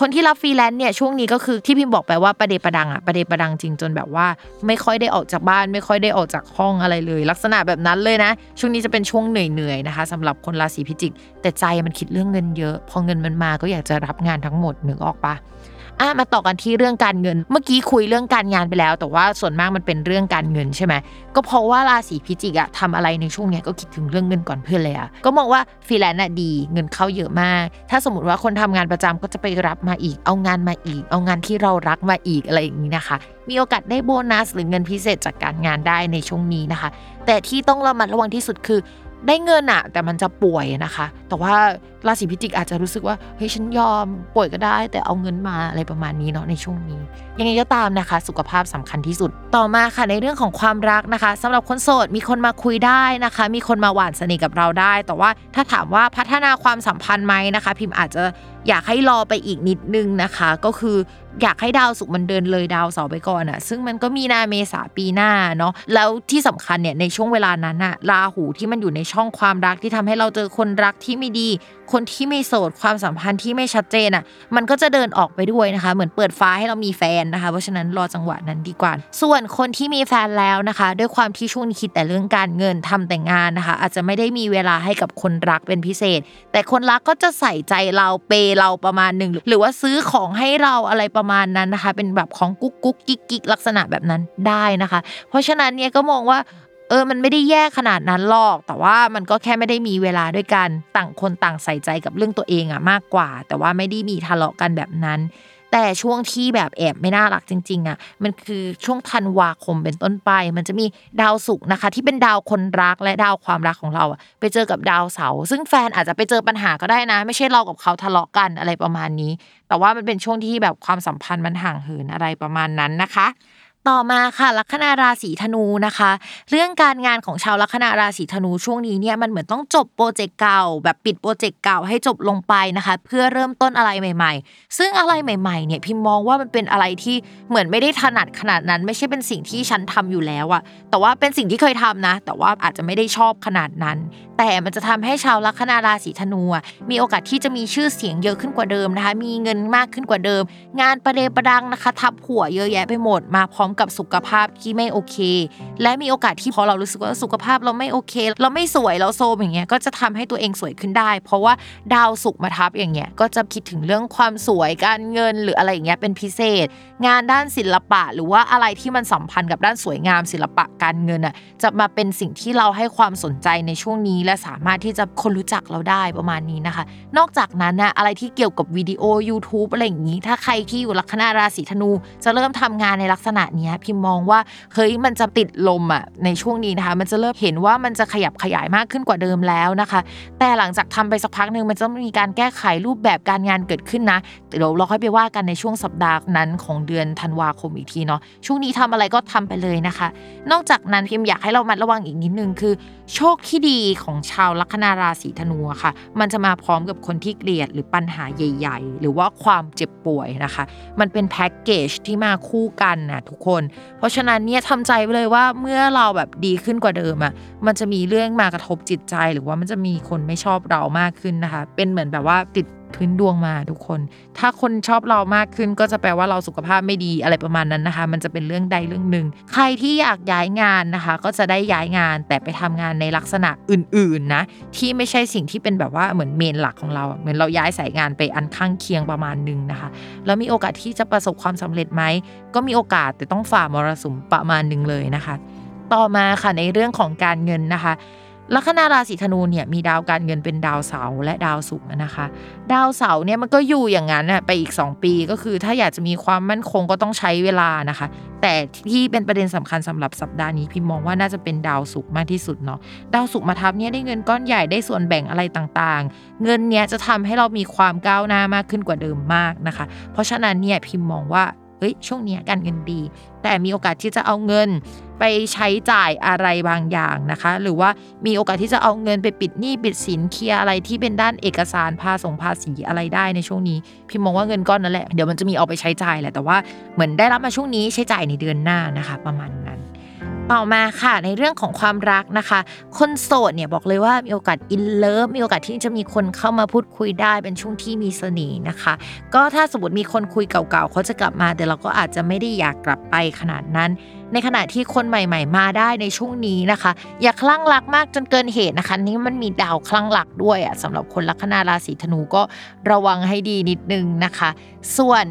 คนที่รับฟรีแลนซ์เนี่ยช่วงนี้ก็คือที่พิมพ์บอกไปว่าประเดประดังอะประเดประดังจริงจนแบบว่า ไม่ค่อยได้ออกจากบ้าน ไม่ค่อยได้ออกจากห้องอะไรเลย ลักษณะแบบนั้นเลยนะ ช่วงนี้จะเป็นช่วงเหนื่อยๆนะคะสำหรับคนราศีพิจิก แต่ใจมันคิดเรื่องเงินเยอะ พอเงินมันมาก็อยากจะรับงานทั้งหมดนึกออกปะ อะมาต่อกันที่เรื่องการเงิน เมื่อกี้คุยเรื่องการงานไปแล้ว แต่ว่าส่วนมากมันเป็นเรื่องการเงินใช่ไหมก็เพราะว่าราศีพิจิกอะทำอะไรในช่วงเนี้ยก็คิดถึงเรื่องเงินก่อนเพื่อนเลยอะก็มองว่าฟรีแลนซ์อะดีเงินเข้าเยอะมาก ถ้าสมมติว่าคนทำงานประจำก็จะไปรับมาอีก เอางานมาอีก เอางานที่เรารักมาอีกอะไรอย่างนี้นะคะ มีโอกาสได้โบนัสหรือเงินพิเศษจากการงานได้ในช่วงนี้นะคะ แต่ที่ต้องระมัดระวังที่สุดคือได้เงินอะแต่มันจะป่วยนะคะ แต่ว่า ราศีพิจิกอาจจะรู้สึกว่าเฮ้ยฉันยอมป่วยก็ได้ แต่เอาเงินมาอะไรประมาณนี้เนาะในช่วงนี้ ยังไงก็ตามนะคะ สุขภาพสำคัญที่สุด ต่อมาค่ะในเรื่องของความรักนะคะสำหรับคนโสดมีคนมาคุยได้นะคะ มีคนมาหวานสนิทกับเราได้ แต่ว่าถ้าถามว่าพัฒนาความสัมพันธ์ไหมนะคะ พิมพ์อาจจะอยากให้รอไปอีกนิดนึงนะคะ ก็คืออยากให้ดาวสุกร์มันเดินเลยดาวเสาร์ไปก่อนอะซึ่งมันก็มีนาเมษาปีหน้าเนาะแล้วที่สำคัญเนี่ยในช่วงเวลานั้นอะราหูที่มันอยู่ในช่องความรักที่ทำให้เราเจอคนรักที่ไม่ดี คนที่ไม่โสดความสัมพันธ์ที่ไม่ชัดเจนอะมันก็จะเดินออกไปด้วยนะคะ เหมือนเปิดฟ้าให้เรามีแฟนนะคะ เพราะฉะนั้นรอจังหวะนั้นดีกว่า ส่วนคนที่มีแฟนแล้วนะคะ ด้วยความที่ช่วงนี้คิดแต่เรื่องการเงินทำแต่งงานนะคะ อาจจะไม่ได้มีเวลาให้กับคนรักเป็นพิเศษ แต่คนรักก็จะใส่ใจเราเปย์เราประมาณหนึ่งหรือว่าซื้อของให้เราอะไรประมาณนั้นนะคะ เป็นแบบของกุ๊กกุ๊กกิ๊กกิ๊กลักษณะแบบนั้นได้นะคะ เพราะฉะนั้นเนี่ยก็มองว่า เออมันไม่ได้แย่ขนาดนั้นหรอก แต่ว่ามันก็แค่ไม่ได้มีเวลาด้วยกันต่างคนต่างใส่ใจกับเรื่องตัวเองอะมากกว่า แต่ว่าไม่ได้มีทะเลาะกันแบบนั้น แต่ช่วงที่แบบแอบไม่น่ารักจริง ๆอะมันคือช่วงธันวาคมเป็นต้นไป มันจะมีดาวศุกร์นะคะ ที่เป็นดาวคนรักและดาวความรักของเราอะไปเจอกับดาวเสาร์ซึ่งแฟนอาจจะไปเจอปัญหาก็ได้นะ ไม่ใช่เรากับเขาทะเลาะกันอะไรประมาณนี้ แต่ว่ามันเป็นช่วงที่แบบความสัมพันธ์มันห่างเหินอะไรประมาณนั้นนะคะ ต่อมาค่ะลัคนาราศีธนูนะคะ เรื่องการงานของชาวลัคนาราศีธนูช่วงนี้เนี่ยมันเหมือนต้องจบโปรเจกต์เก่า แบบปิดโปรเจกต์เก่าให้จบลงไปนะคะ เพื่อเริ่มต้นอะไรใหม่ ๆ ซึ่งอะไรใหม่ๆเนี่ยพิมมองว่ามันเป็นอะไรที่เหมือนไม่ได้ถนัดขนาดนั้น ไม่ใช่เป็นสิ่งที่ฉันทำอยู่แล้วอะแต่ว่าเป็นสิ่งที่เคยทำนะ แต่ว่าอาจจะไม่ได้ชอบขนาดนั้น แต่มันจะทำให้ชาวลัคนาราศีธนูมีโอกาสที่จะมีชื่อเสียงเยอะขึ้นกว่าเดิมนะคะ มีเงินมากขึ้นกว่าเดิม งานประเดประดังนะคะ ทับหัวเยอะแยะไปหมดมาพร้อมกับสุขภาพที่ไม่โอเค และมีโอกาสที่พอเรารู้สึกว่าสุขภาพเราไม่โอเค เราไม่สวยเราโซมอย่างเงี้ยก็จะทำให้ตัวเองสวยขึ้นได้ เพราะว่าดาวสุกมาทับอย่างเงี้ยก็จะคิดถึงเรื่องความสวยการเงินหรืออะไรอย่างเงี้ยเป็นพิเศษ งานด้านศิลปะ หรือว่าอะไรที่มันสัมพันธ์กับด้านสวยงามศิลปะการเงินอะจะมาเป็นสิ่งที่เราให้ความสนใจในช่วงนี้ และสามารถที่จะคนรู้จักเราได้ประมาณนี้นะคะ นอกจากนั้นนะอะไรที่เกี่ยวกับวิดีโอ YouTube อะไรอย่างนี้ ถ้าใครที่อยู่ลัคนาราศีธนู จะเริ่มทำงานในลักษณะเนี้ยพิมมองว่าเฮ้ยมันจะติดลมอะในช่วงนี้นะคะ มันจะเริ่มเห็นว่ามันจะขยับขยายมากขึ้นกว่าเดิมแล้วนะคะ แต่หลังจากทำไปสักพักหนึ่งมันจะมีการแก้ไขรูปแบบการงานเกิดขึ้นนะเดี๋ยวเราค่อยไปว่ากันในช่วงสัปดาห์นั้นของเดือนธันวาคมอีกทีเนาะช่วงนี้ทำอะไรก็ทำไปเลยนะคะ นอกจากนั้นพิมอยากให้เรามัดระวังอีกนิดนึงคือ โชคที่ดีของชาวลัคนาราศีธนูอะค่ะ มันจะมาพร้อมกับคนที่เกลียดหรือปัญหาใหญ่ ๆ หรือว่าความเจ็บป่วยนะคะ มันเป็นแพ็กเกจที่มาคู่กันนะทุกคน เพราะฉะนั้นเนี่ยทำใจไว้เลยว่าเมื่อเราแบบดีขึ้นกว่าเดิมอะมันจะมีเรื่องมากระทบจิตใจ หรือว่ามันจะมีคนไม่ชอบเรามากขึ้นนะคะ เป็นเหมือนแบบว่าติด พื้นดวงมาทุกคน ถ้าคนชอบเรามากขึ้นก็จะแปลว่าเราสุขภาพไม่ดีอะไรประมาณนั้นนะคะ มันจะเป็นเรื่องใดเรื่องหนึ่ง ใครที่อยากย้ายงานนะคะ ก็จะได้ย้ายงานแต่ไปทำงานในลักษณะอื่นๆนะที่ไม่ใช่สิ่งที่เป็นแบบว่าเหมือนเมนหลักของเรา เหมือนเราย้ายสายงานไปอันข้างเคียงประมาณหนึงนะคะ แล้วมีโอกาสที่จะประสบความสำเร็จไหมก็มีโอกาสแต่ต้องฝ่ามรสุมประมาณหนึ่งเลยนะคะ ต่อมาค่ะในเรื่องของการเงินนะคะ ลัคนาราศีธนูเนี่ยมีดาวการเงินเป็นดาวเสาร์และดาวศุกร์นะคะ ดาวเสาร์เนี่ยมันก็อยู่อย่างนั้นน่ะไปอีก 2 ปีก็คือถ้าอยากจะมีความมั่นคงก็ต้องใช้เวลานะคะ แต่ที่เป็นประเด็นสำคัญสำหรับสัปดาห์นี้พิมมองว่าน่าจะเป็นดาวศุกร์มากที่สุดเนาะดาวศุกร์มาทับเนี่ยได้เงินก้อนใหญ่ได้ส่วนแบ่งอะไรต่างๆ เงินเนี้ยจะทำให้เรามีความก้าวหน้ามากขึ้นกว่าเดิมมากนะคะ เพราะฉะนั้นเนี่ยพิมมองว่า เฮ้ยช่วงนี้การเงินดี แต่มีโอกาสที่จะเอาเงินไปใช้จ่ายอะไรบางอย่างนะคะ หรือว่ามีโอกาสที่จะเอาเงินไปปิดหนี้ปิดสินเคลียร์อะไรที่เป็นด้านเอกสารภาษงภาษีอะไรได้ในช่วงนี้ พิมมองว่าเงินก้อนนั่นแหละเดี๋ยวมันจะมีเอาไปใช้จ่ายแหละแต่ว่าเหมือนได้รับมาช่วงนี้ใช้จ่ายในเดือนหน้านะคะ ประมาณนั้น ต่อมาค่ะในเรื่องของความรักนะคะ คนโสดเนี่ยบอกเลยว่ามีโอกาสอินเลิฟมีโอกาสที่จะมีคนเข้ามาพูดคุยได้เป็นช่วงที่มีเสน่ห์นะคะ ก็ถ้าสมมติมีคนคุยเก่าๆเขาจะกลับมา แต่เราก็อาจจะไม่ได้อยากกลับไปขนาดนั้น ในขณะที่คนใหม่ ๆ มาได้ในช่วงนี้นะคะ อย่าคลั่งรักมากจนเกินเหตุนะคะ นี่มันมีดาวคลั่งรักด้วยอะสำหรับคนลัคนาราศีธนูก็ระวังให้ดีนิดนึงนะคะ ส่วน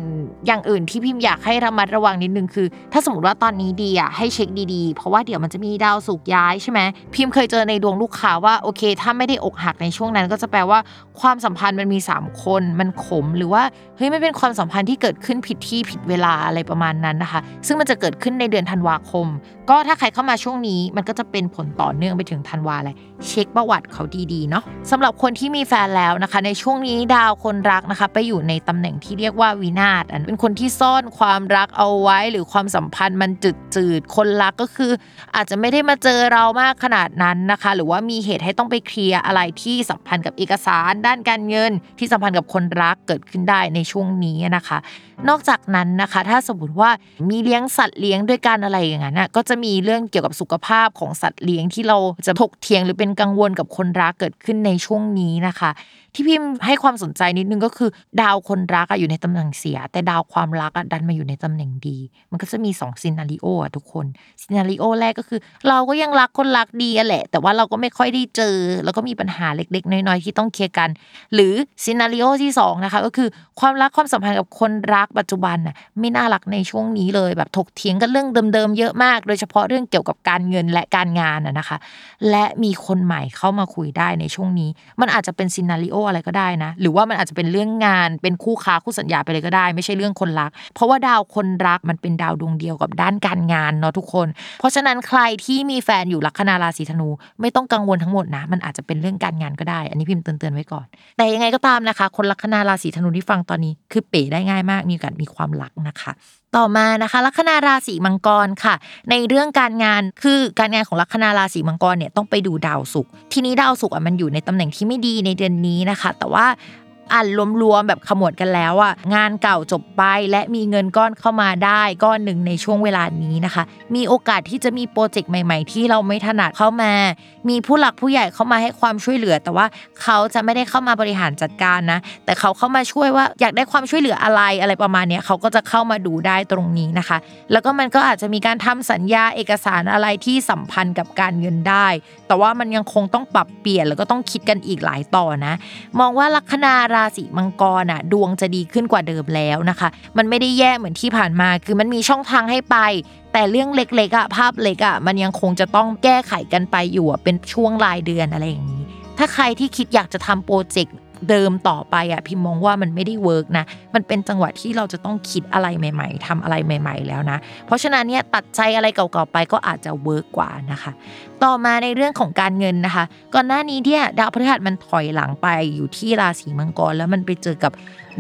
อย่างอื่นที่พิมพ์อยากให้ระมัดระวังนิดนึงคือ ถ้าสมมติว่าตอนนี้ดีอะให้เช็คดีๆ เพราะว่าเดี๋ยวมันจะมีดาวสุกย้ายใช่ไหมพิมพ์เคยเจอในดวงลูกค้าว่าโอเค ถ้าไม่ได้อกหักในช่วงนั้น ก็จะแปลว่าความสัมพันธ์มันมี 3 คนมันขมหรือว่าเฮ้ยไม่เป็นความสัมพันธ์ที่เกิดขึ้นผิดที่ผิดเวลาอะไรประมาณนั้นนะคะ ซึ่งมันจะเกิดขึ้นในเดือนธันวาคม ก็ถ้าใครเข้ามาช่วงนี้มันก็จะเป็นผลต่อเนื่องไปถึงธันวาเลย เช็คประวัติเขาดีๆเนาะสำหรับคนที่มีแฟนแล้วนะคะ ในช่วงนี้ดาวคนรักนะคะ ไปอยู่ในตำแหน่งที่เรียกว่าวินาศอันเป็นคนที่ซ่อนความรักเอาไว้หรือความสัมพันธ์มันจืดจืดคนรักก็คือ อาจจะไม่ได้มาเจอเรามากขนาดนั้นนะคะ หรือว่ามีเหตุให้ต้องไปเคลียร์อะไรที่สัมพันธ์กับเอกสาร ด้านการเงิน ที่สัมพันธ์กับคนรักเกิดขึ้นได้ในช่วงนี้นะคะ นอกจากนั้นนะคะ ถ้าสมมติว่ามีเลี้ยงสัตว์เลี้ยงด้วยกันอะไรอย่างนั้นก็จะมีเรื่องเกี่ยวกับสุขภาพของสัตว์เลี้ยงที่เราจะถกเถียงหรือเป็นกังวลกับคนรักเกิดขึ้นในช่วงนี้นะคะ ที่พิมพ์ให้ความสนใจนิดนึงก็คือ ดาวคนรักอะอยู่ในตำแหน่งเสีย แต่ดาวความรักอะดันมาอยู่ในตำแหน่งดี มันก็จะมี2 scenario อะทุกคน scenario แรกก็คือ เราก็ยังรักคนรักดีอะแหละ แต่ว่าเราก็ไม่ค่อยได้เจอ แล้วก็มีปัญหาเล็ก ๆ น้อยๆที่ต้องเคลียร์กัน หรือ scenario ที่สองนะคะก็คือความรักความสัมพันธ์กับคนรักปัจจุบันน่ะไม่น่ารักในช่วงนี้เลยแบบถกเถียงกันเรื่องเดิมๆเยอะมาก โดยเฉพาะเรื่องเกี่ยวกับการเงินและการงานอะนะคะ และมีคนใหม่เข้ามาคุยได้ในช่วงนี้ มันอาจจะเป็นซีนารีโออะไรก็ได้นะ หรือว่ามันอาจจะเป็นเรื่องงานเป็นคู่ค้าคู่สัญญาไปเลยก็ได้ ไม่ใช่เรื่องคนรัก เพราะว่าดาวคนรักมันเป็นดาวดวงเดียวกับด้านการงานเนาะทุกคน เพราะฉะนั้นใครที่มีแฟนอยู่ลัคนาราศีธนู ไม่ต้องกังวลทั้งหมดนะ มันอาจจะเป็นเรื่องการงานก็ได้ อันนี้พิมพ์เตือนๆไว้ก่อน แต่ยังไงก็ตามนะคะ คนลัคนาราศีธนูที่ฟังตอนนี้ คือเป๋ได้ง่ายมาก มีโอกาสมีความรักนะคะ ต่อมานะคะลัคนาราศีมังกรค่ะ ในเรื่องการงานคือการงานของลัคนาราศีมังกรเนี่ยต้องไปดูดาวศุกร์ทีนี้ดาวศุกร์อะมันอยู่ในตำแหน่งที่ไม่ดีในเดือนนี้นะคะ แต่ว่า อ่านรวมๆแบบขมวดกันแล้วอะงานเก่าจบไปและมีเงินก้อนเข้ามาได้ก้อนหนึ่งในช่วงเวลานี้นะคะ มีโอกาสที่จะมีโปรเจกต์ใหม่ ๆ ที่เราไม่ถนัดเข้ามา มีผู้หลักผู้ใหญ่เข้ามาให้ความช่วยเหลือ แต่ว่าเขาจะไม่ได้เข้ามาบริหารจัดการนะ แต่เขาเข้ามาช่วยว่าอยากได้ความช่วยเหลืออะไรอะไรประมาณนี้เขาก็จะเข้ามาดูได้ตรงนี้นะคะ แล้วก็มันก็อาจจะมีการทำสัญญาเอกสารอะไรที่สัมพันธ์กับการเงินได้ แต่ว่ามันยังคงต้องปรับเปลี่ยนแล้วก็ต้องคิดกันอีกหลายต่อนะ มองว่าลัคนาราราศีมังกรอะดวงจะดีขึ้นกว่าเดิมแล้วนะคะ มันไม่ได้แย่เหมือนที่ผ่านมา คือมันมีช่องทางให้ไป แต่เรื่องเล็กๆอะภาพเล็กอะมันยังคงจะต้องแก้ไขกันไปอยู่อะเป็นช่วงรายเดือนอะไรอย่างนี้ถ้าใครที่คิดอยากจะทำโปรเจกต์ เดิมต่อไปอะพิมมองว่ามันไม่ได้ work นะ มันเป็นจังหวะที่เราจะต้องคิดอะไรใหม่ ๆทำอะไรใหม่ ๆ แล้วนะ เพราะฉะนั้นเนี่ยตัดใจอะไรเก่าๆไปก็อาจจะ work กว่านะคะ ต่อมาในเรื่องของการเงินนะคะ ก่อนหน้านี้เนี่ยดาวพฤหัสมันถอยหลังไปอยู่ที่ราศีมังกรแล้วมันไปเจอกับ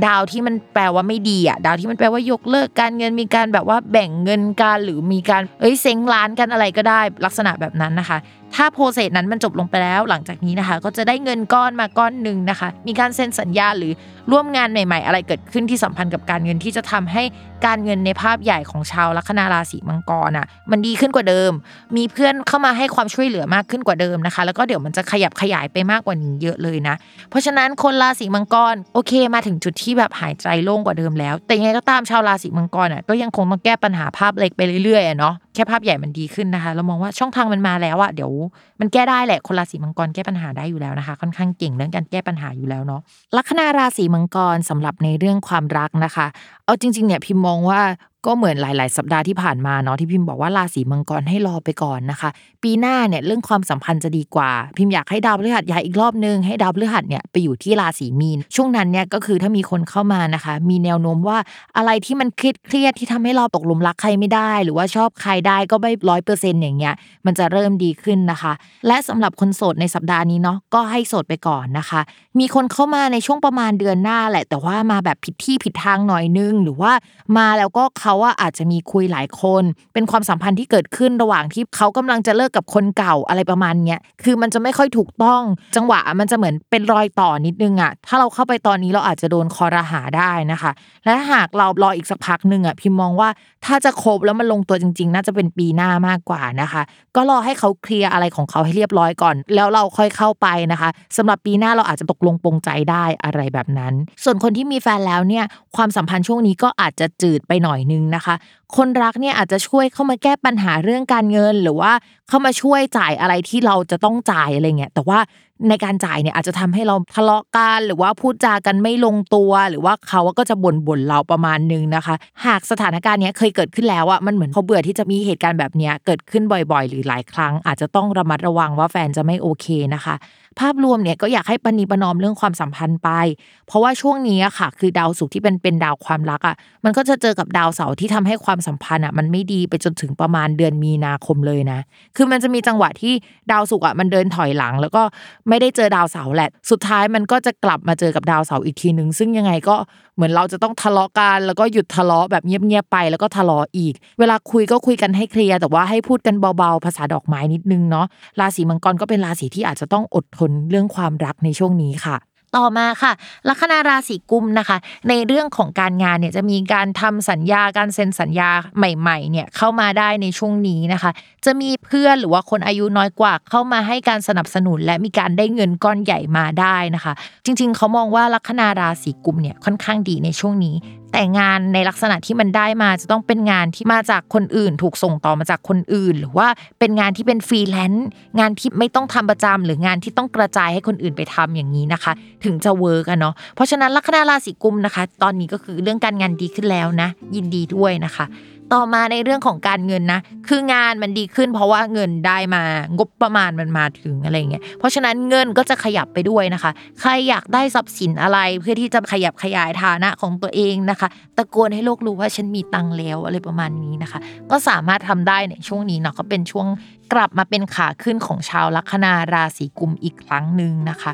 ดาวที่มันแปลว่าไม่ดีอะดาวที่มันแปลว่ายกเลิกการเงินมีการแบบว่าแบ่งเงินกันหรือมีการเอ้ยเซ้งร้านกันอะไรก็ได้ลักษณะแบบนั้นนะคะ ถ้าโปรเซสนั้นมันจบลงไปแล้วหลังจากนี้นะคะ ก็จะได้เงินก้อนมาก้อนหนึ่งนะคะ มีการเซ็นสัญญาหรือร่วมงานใหม่ ๆ อะไรเกิดขึ้นที่สัมพันธ์กับการเงินที่จะทำให้ การเงินในภาพใหญ่ของชาวลัคนาราศีมังกรอะมันดีขึ้นกว่าเดิม มีเพื่อนเข้ามาให้ความช่วยเหลือมากขึ้นกว่าเดิมนะคะ แล้วก็เดี๋ยวมันจะขยับขยายไปมากกว่านี้เยอะเลยนะ เพราะฉะนั้นคนราศีมังกรโอเคมาถึงจุดที่แบบหายใจโล่งกว่าเดิมแล้ว แต่ยังไงก็ตามชาวราศีมังกรอะก็ยังคงต้องแก้ปัญหาภาพเล็กไปเรื่อยๆอะเนาะแค่ภาพใหญ่มันดีขึ้นนะคะ เรามองว่าช่องทางมันมาแล้วอะเดี๋ยวมันแก้ได้แหละ คนราศีมังกรแก้ปัญหาได้อยู่แล้วนะคะ ค่อนข้างเก่งเรื่องการแก้ปัญหาอยู่แล้วเนาะลัคนาราศีมังกรสำหรับในเรื่องความรักนะคะ เอาจริงๆเนี่ยพิมมองว่า ก็เหมือนหลาย ๆ สัปดาห์ที่ผ่านมาเนาะที่พิมพ์บอกว่าราศีมังกรให้รอไปก่อนนะคะ ปีหน้าเนี่ยเรื่องความสัมพันธ์จะดีกว่า พิมพ์อยากให้ดาวพฤหัสย้ายอีกรอบนึงให้ดาวพฤหัสเนี่ยไปอยู่ที่ราศีมีน ช่วงนั้นเนี่ยก็คือถ้ามีคนเข้ามานะคะ มีแนวโน้มว่าอะไรที่มันเครียดเครียดที่ทำให้เราตกหลุมรักใครไม่ได้ หรือว่าชอบใครได้ก็ไม่ร้อยเปอร์เซ็นต์อย่างเงี้ยมันจะเริ่มดีขึ้นนะคะ และสำหรับคนโสดในสัปดาห์นี้เนาะก็ให้โสดไปก่อนนะคะ มีคนเข้ามาในช่วงประมาณเดือนหน้าแหละ แต่ว่ามาแบบผิดที่ผิดทางหน่อยนึง หรือว่ามาแล้วก็เขาว่าอาจจะมีคุยหลายคน เป็นความสัมพันธ์ที่เกิดขึ้นระหว่างที่เขากำลังจะเลิกกับคนเก่าอะไรประมาณเนี้ยคือมันจะไม่ค่อยถูกต้อง จังหวะมันจะเหมือนเป็นรอยต่อนิดนึงอะถ้าเราเข้าไปตอนนี้เราอาจจะโดนคอรหาได้นะคะ และหากเรารออีกสักพักหนึ่งอะพิมมองว่าถ้าจะคบแล้วมันลงตัวจริง ๆ น่าจะเป็นปีหน้ามากกว่านะคะ ก็รอให้เขาเคลียร์อะไรของเขาให้เรียบร้อยก่อน แล้วเราค่อยเข้าไปนะคะสำหรับปีหน้าเราอาจจะตกลงปรงใจได้อะไรแบบนั้น ส่วนคนที่มีแฟนแล้วเนี่ยความสัมพันธ์ช่วงนี้ก็อาจจะจืดไปหน่อยนึงงนะคะ คนรักเนี่ยอาจจะช่วยเข้ามาแก้ปัญหาเรื่องการเงิน หรือว่าเข้ามาช่วยจ่ายอะไรที่เราจะต้องจ่ายอะไรเงี้ยแต่ว่า ในการจ่ายเนี่ยอาจจะทำให้เราทะเลาะกันหรือว่าพูดจากันไม่ลงตัว หรือว่าเขาก็จะบ่นบ่นเราประมาณนึงนะคะ หากสถานการณ์เนี้ยเคยเกิดขึ้นแล้วอะมันเหมือนเขาเบื่อที่จะมีเหตุการณ์แบบเนี้ยเกิดขึ้นบ่อยๆ หรือหลายครั้ง อาจจะต้องระมัดระวังว่าแฟนจะไม่โอเคนะคะ ภาพรวมเนี่ยก็อยากให้ปณีประนอมเรื่องความสัมพันธ์ไป เพราะว่าช่วงนี้ค่ะ คือดาวศุกร์ที่เป็นเป็นดาวความรักอะมันก็จะเจอกับดาวเสาร์ที่ทำให้ความสัมพันธ์อะมันไม่ดีไปจนถึงประมาณเดือนมีนาคมเลยนะ คือมันจะมีจังหวะที่ดาวศุกร์อะมันเดินถอยหลัง แล้วก็ไม่ได้เจอดาวเสาร์แหละ สุดท้ายมันก็จะกลับมาเจอกับดาวเสาร์อีกทีนึง ซึ่งยังไงก็เหมือนเราจะต้องทะเลาะกัน แล้วก็หยุดทะเลาะแบบเงียบๆไป แล้วก็ทะเลาะอีก เวลาคุยก็คุยกันให้เคลียร์แต่ว่าให้พูดกันเบาๆ ภาษาดอกไม้นิดนึงเนาะราศีมังกรก็เป็นราศีที่อาจจะต้องอดทนเรื่องความรักในช่วงนี้ค่ะ ต่อมาค่ะลัคนาราศีกุมนะคะ ในเรื่องของการงานเนี่ยจะมีการทำสัญญาการเซ็นสัญญาใหม่ๆเนี่ยเข้ามาได้ในช่วงนี้นะคะ จะมีเพื่อนหรือว่าคนอายุน้อยกว่าเข้ามาให้การสนับสนุน และมีการได้เงินก้อนใหญ่มาได้นะคะ จริง ๆ เขามองว่าลัคนาราศีกุมภ์เนี่ยค่อนข้างดีในช่วงนี้ แต่งานในลักษณะที่มันได้มาจะต้องเป็นงานที่มาจากคนอื่น ถูกส่งต่อมาจากคนอื่น หรือว่าเป็นงานที่เป็นฟรีแลนซ์งานที่ไม่ต้องทำประจำหรืองานที่ต้องกระจายให้คนอื่นไปทำอย่างนี้นะคะ ถึงจะ work อะเนาะเพราะฉะนั้นลัคนาราศีกุมภ์นะคะ ตอนนี้ก็คือเรื่องการงานดีขึ้นแล้วนะ ยินดีด้วยนะคะ ต่อมาในเรื่องของการเงินนะ คืองานมันดีขึ้น เพราะว่าเงินได้มางบประมาณมันมาถึงอะไรเงี้ย เพราะฉะนั้นเงินก็จะขยับไปด้วยนะคะ ใครอยากได้ทรัพย์สินอะไรเพื่อที่จะขยับขยายฐานะของตัวเองนะคะ ตะโกนให้โลกรู้ว่าฉันมีตังแล้วอะไรประมาณนี้นะคะ ก็สามารถทำได้ในช่วงนี้เนาะก็เป็นช่วงกลับมาเป็นขาขึ้นของชาวลัคนาราศีกุมอีกครั้งหนึ่งนะคะ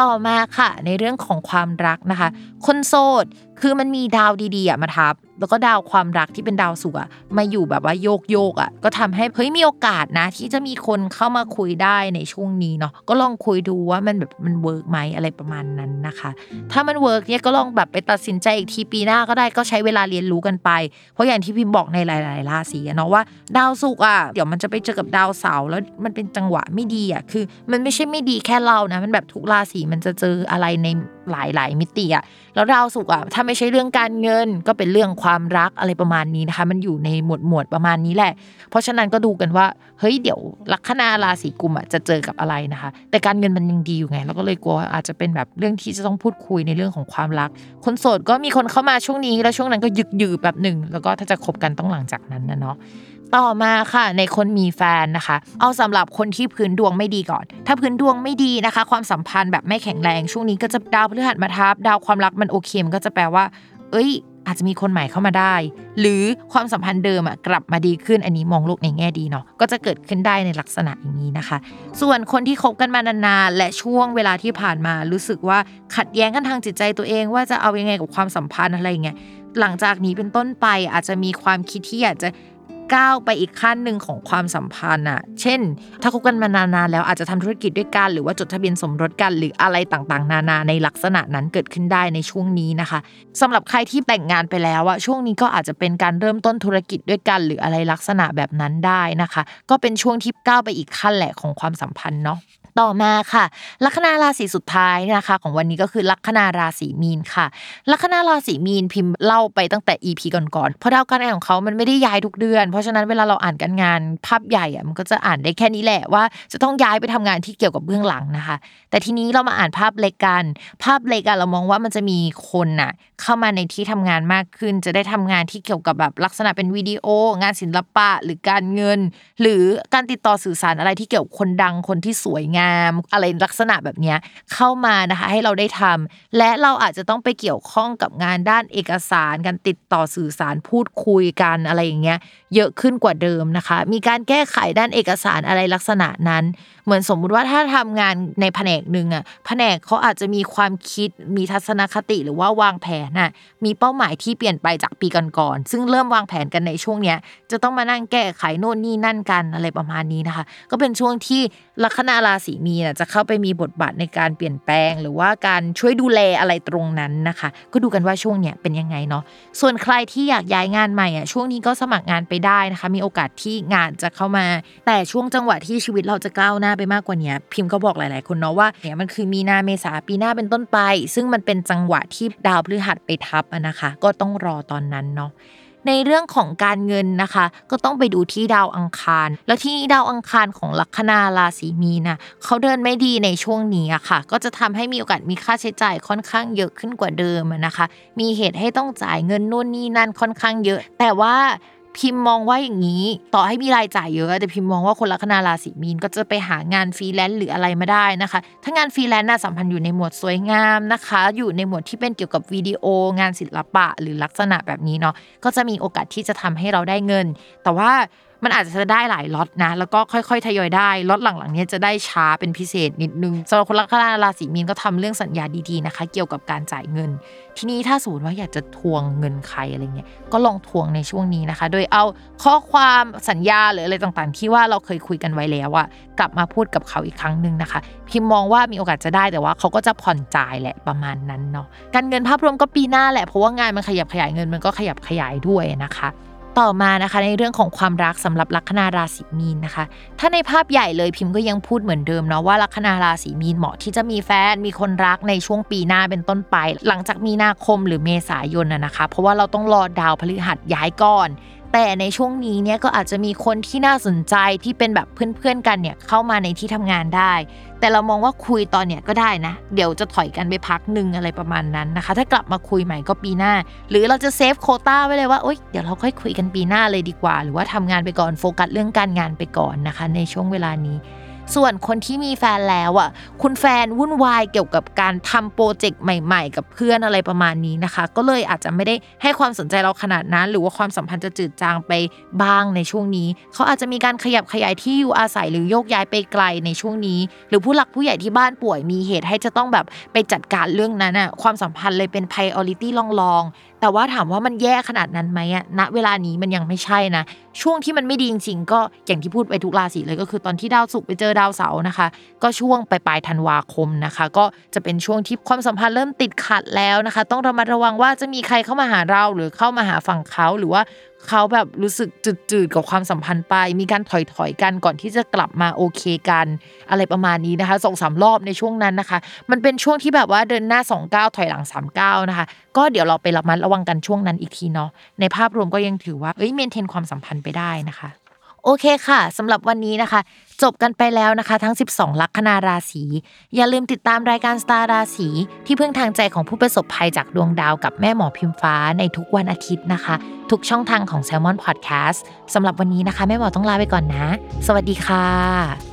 ต่อมาค่ะในเรื่องของความรักนะคะ คนโสด คือมันมีดาวดีๆอะมาทับ แล้วก็ดาวความรักที่เป็นดาวศุกอะมาอยู่แบบว่าโยกโยกๆอะก็ทำให้เฮ้ยมีโอกาสนะ ที่จะมีคนเข้ามาคุยได้ในช่วงนี้เนาะก็ลองคุยดูว่ามันแบบมัน work ไหมอะไรประมาณนั้นนะคะ ถ้ามัน work เนี่ยก็ลองแบบไปตัดสินใจอีกทีปีหน้าก็ได้ก็ใช้เวลาเรียนรู้กันไป เพราะอย่างที่พิมบอกในหลายๆราศีเนาะว่า ดาวศุกร์อะเดี๋ยวมันจะไปเจอกับดาวเสาร์แล้วมันเป็นจังหวะไม่ดีอะคือ มันไม่ใช่ไม่ดีแค่เรานะ มันแบบทุกราศีมันจะเจออะไรใน หลายๆมิติอะแล้วดาวศุกร์อะถ้าไม่ใช่เรื่องการเงิน ก็เป็นเรื่องความรักอะไรประมาณนี้นะคะ มันอยู่ในหมวดหมวดประมาณนี้แหละ เพราะฉะนั้นก็ดูกันว่าเฮ้ยเดี๋ยวลัคนาราศีกุมอะจะเจอกับอะไรนะคะ แต่การเงินมันยังดีอยู่ไงเราก็เลยกลัวอาจจะเป็นแบบเรื่องที่จะต้องพูดคุยในเรื่องของความรัก คนโสดก็มีคนเข้ามาช่วงนี้แล้วช่วงนั้นก็ยึกยือแบบหนึ่งแล้วก็ถ้าจะคบกันต้องหลังจากนั้นนะเนาะ ต่อมาค่ะ ในคนมีแฟนนะคะ เอาสำหรับคนที่พื้นดวงไม่ดีก่อน ถ้าพื้นดวงไม่ดีนะคะ ความสัมพันธ์แบบไม่แข็งแรงช่วงนี้ก็จะดาวพฤหัสมาทับดาวความรักมันโอเคมันก็จะแปลว่า เอ้ย อาจจะมีคนใหม่เข้ามาได้ หรือความสัมพันธ์เดิมอะกลับมาดีขึ้นอันนี้มองโลกในแง่ดีเนาะก็จะเกิดขึ้นได้ในลักษณะอย่างนี้นะคะ ส่วนคนที่คบกันมานานๆและช่วงเวลาที่ผ่านมารู้สึกว่าขัดแย้งกันทางจิตใจตัวเอง ว่าจะเอายังไงกับความสัมพันธ์อะไรเงี้ยหลังจากนี้เป็นต้นไปอาจจะมีความคิดที่อยากจะ ก้าวไปอีกขั้นหนึ่งของความสัมพันธ์อะเช่น ถ้าคบกันมานานๆแล้วอาจจะทำธุรกิจด้วยกัน หรือว่าจดทะเบียนสมรสกัน หรืออะไรต่างๆ นานาในลักษณะนั้นเกิดขึ้นได้ในช่วงนี้นะคะสำหรับใครที่แต่งงานไปแล้วอะช่วงนี้ก็อาจจะเป็นการเริ่มต้นธุรกิจด้วยกัน หรืออะไรลักษณะแบบนั้นได้นะคะ ก็เป็นช่วงที่ก้าวไปอีกขั้นแหละของความสัมพันธ์เนาะ ต่อมาค่ะ ลัคนาราศีสุดท้ายนะคะ ของวันนี้ก็คือลัคนาราศีมีนค่ะ ลัคนาราศีมีนพิมพ์เล่าไปตั้งแต่ EP ก่อนๆเพราะดาวการงานของเขามันไม่ได้ย้ายทุกเดือน เพราะฉะนั้นเวลาเราอ่านการงานภาพใหญ่อะมันก็จะอ่านได้แค่นี้แหละว่า จะต้องย้ายไปทำงานที่เกี่ยวกับเบื้องหลังนะคะ แต่ทีนี้เรามาอ่านภาพเล็กกัน ภาพเล็กอะเรามองว่ามันจะมีคนน่ะ เข้ามาในที่ทำงานมากขึ้น จะได้ทำงานที่เกี่ยวกับแบบลักษณะเป็นวิดีโอ งานศิลปะหรือการเงิน หรือการติดต่อสื่อสารอะไรที่เกี่ยวกับคนดังคนที่สวยงาม อะไรลักษณะแบบนี้เข้ามานะคะให้เราได้ทำและเราอาจจะต้องไปเกี่ยวข้องกับงานด้านเอกสาร การติดต่อสื่อสารพูดคุยกันอะไรอย่างเงี้ยเยอะขึ้นกว่าเดิมนะคะ มีการแก้ไขด้านเอกสารอะไรลักษณะนั้น เหมือนสมมุติว่าถ้าทำงานในแผนกหนึ่งอะแผนกเขาอาจจะมีความคิดมีทัศนคติหรือว่าวางแผนน่ะมีเป้าหมายที่เปลี่ยนไปจากปีก่อนๆซึ่งเริ่มวางแผนกันในช่วงเนี้ยจะต้องมานั่งแก้ไขโน่นนี่นั่นกันอะไรประมาณนี้นะคะ ก็เป็นช่วงที่ลัคนาราศีมีนะจะเข้าไปมีบทบาทในการเปลี่ยนแปลง หรือว่าการช่วยดูแลอะไรตรงนั้นนะคะ ก็ดูกันว่าช่วงเนี้ยเป็นยังไงเนาะส่วนใครที่อยากย้ายงานใหม่อะช่วงนี้ก็สมัครงานไปได้นะคะ มีโอกาสที่งานจะเข้ามา แต่ช่วงจังหวะที่ชีวิตเราจะก้าวหน้าไปมากกว่านี้พิมพ์ก็บอกหลาย ๆ คนเนาะว่าเนี่ยมันคือมีนาเมษาปีหน้าเป็นต้นไป ซึ่งมันเป็นจังหวะที่ดาวพฤหัสไปทับอะนะคะ ก็ต้องรอตอนนั้นเนาะในเรื่องของการเงินนะคะ ก็ต้องไปดูที่ดาวอังคาร แล้วที่ดาวอังคารของลัคนาราศีมีนะเขาเดินไม่ดีในช่วงนี้อะค่ะ ก็จะทำให้มีโอกาสมีค่าใช้จ่ายค่อนข้างเยอะขึ้นกว่าเดิมอะนะคะ มีเหตุให้ต้องจ่ายเงินนู่นนี่นั่นค่อนข้างเยอะ แต่ว่า พิมพ์มองว่าอย่างนี้ ต่อให้มีรายจ่ายเยอะ แต่พิมพ์มองว่าคนลัคนาราศีมีนก็จะไปหางานฟรีแลนซ์หรืออะไรมาได้นะคะ ถ้างานฟรีแลนซ์น่ะสัมพันธ์อยู่ในหมวดสวยงามนะคะ อยู่ในหมวดที่เป็นเกี่ยวกับวิดีโองานศิลปะ หรือลักษณะแบบนี้เนาะก็จะมีโอกาสที่จะทำให้เราได้เงิน แต่ว่า มันอาจจะได้หลายล็อตนะ แล้วก็ค่อยๆทยอยได้ล็อตหลังๆเนี้ยจะได้ช้าเป็นพิเศษนิดนึงสำหรับคนลัคนาราศีมีนก็ทำเรื่องสัญญาดีๆนะคะ เกี่ยวกับการจ่ายเงิน ทีนี้ถ้าสมมติว่าอยากจะทวงเงินใครอะไรเงี้ยก็ลองทวงในช่วงนี้นะคะ โดยเอาข้อความสัญญาหรืออะไรต่างๆ ที่ว่าเราเคยคุยกันไว้แล้วอะกลับมาพูดกับเขาอีกครั้งหนึ่งนะคะ พิมมองว่ามีโอกาสจะได้แต่ว่าเขาก็จะผ่อนจ่ายแหละประมาณนั้นเนาะการเงินภาพรวมก็ปีหน้าแหละเพราะว่างานมันขยับขยายเงินมันก็ขยับขยายด้วยนะคะ ต่อมานะคะในเรื่องของความรักสำหรับลัคนาราศีมีนนะคะ ถ้าในภาพใหญ่เลยพิมพ์ก็ยังพูดเหมือนเดิมเนาะว่าลัคนาราศีมีนเหมาะที่จะมีแฟนมีคนรักในช่วงปีหน้าเป็นต้นไป หลังจากมีนาคมหรือเมษายนนะนะคะ เพราะว่าเราต้องรอดาวพฤหัสย้ายก่อน แต่ในช่วงนี้เนี่ยก็อาจจะมีคนที่น่าสนใจที่เป็นแบบเพื่อนๆกันเนี่ยเข้ามาในที่ทำงานได้ แต่เรามองว่าคุยตอนเนี้ยก็ได้นะ เดี๋ยวจะถอยกันไปพักหนึ่งอะไรประมาณนั้นนะคะ ถ้ากลับมาคุยใหม่ก็ปีหน้า หรือเราจะเซฟโคต้าไว้เลยว่าโอ๊ยเดี๋ยวเราค่อยคุยกันปีหน้าเลยดีกว่า หรือว่าทำงานไปก่อนโฟกัสเรื่องการงานไปก่อนนะคะ ในช่วงเวลานี้ ส่วนคนที่มีแฟนแล้วอะคุณแฟนวุ่นวายเกี่ยวกับการทำโปรเจกต์ใหม่ๆ กับเพื่อนอะไรประมาณนี้นะคะ ก็เลยอาจจะไม่ได้ให้ความสนใจเราขนาดนั้น หรือว่าความสัมพันธ์จะจืดจางไปบ้างในช่วงนี้ เขาอาจจะมีการขยับขยายที่อยู่อาศัยหรือโยกย้ายไปไกลในช่วงนี้ หรือผู้หลักผู้ใหญ่ที่บ้านป่วยมีเหตุให้จะต้องแบบไปจัดการเรื่องนั้นอะความสัมพันธ์เลยเป็น priority ลองๆ แต่ว่าถามว่ามันแย่ขนาดนั้นไหมอะณเวลานี้มันยังไม่ใช่นะ ช่วงที่มันไม่ดีจริงๆ ก็อย่างที่พูดไปทุกราศีเลยก็คือตอนที่ดาวศุกร์ไปเจอดาวเสาร์นะคะ ก็ช่วงปลายๆธันวาคมนะคะ ก็จะเป็นช่วงที่ความสัมพันธ์เริ่มติดขัดแล้วนะคะ ต้องระมัดระวังว่าจะมีใครเข้ามาหาเราหรือเข้ามาหาฝั่งเขาหรือว่า เขาแบบรู้สึกจืดๆกับความสัมพันธ์ไป มีการถอยๆกันก่อนที่จะกลับมาโอเคกัน อะไรประมาณนี้นะคะสองสามรอบในช่วงนั้นนะคะ มันเป็นช่วงที่แบบว่าเดินหน้า2ก้าถอยหลัง3ก้านะคะ ก็เดี๋ยวเราไประมัดระวังกันช่วงนั้นอีกทีเนาะในภาพรวมก็ยังถือว่าเอ้ยเมนเทนความสัมพันธ์ไปได้นะคะ โอเคค่ะสำหรับวันนี้นะคะ จบกันไปแล้วนะคะ ทั้ง 12 ลัคนาราศี อย่าลืมติดตามรายการสตาร์ราศีที่พึ่งทางใจของผู้ประสบภัยจากดวงดาวกับแม่หมอพิมฟ้าในทุกวันอาทิตย์นะคะ ทุกช่องทางของ Salmon Podcast สำหรับวันนี้นะคะ แม่หมอต้องลาไปก่อนนะ สวัสดีค่ะ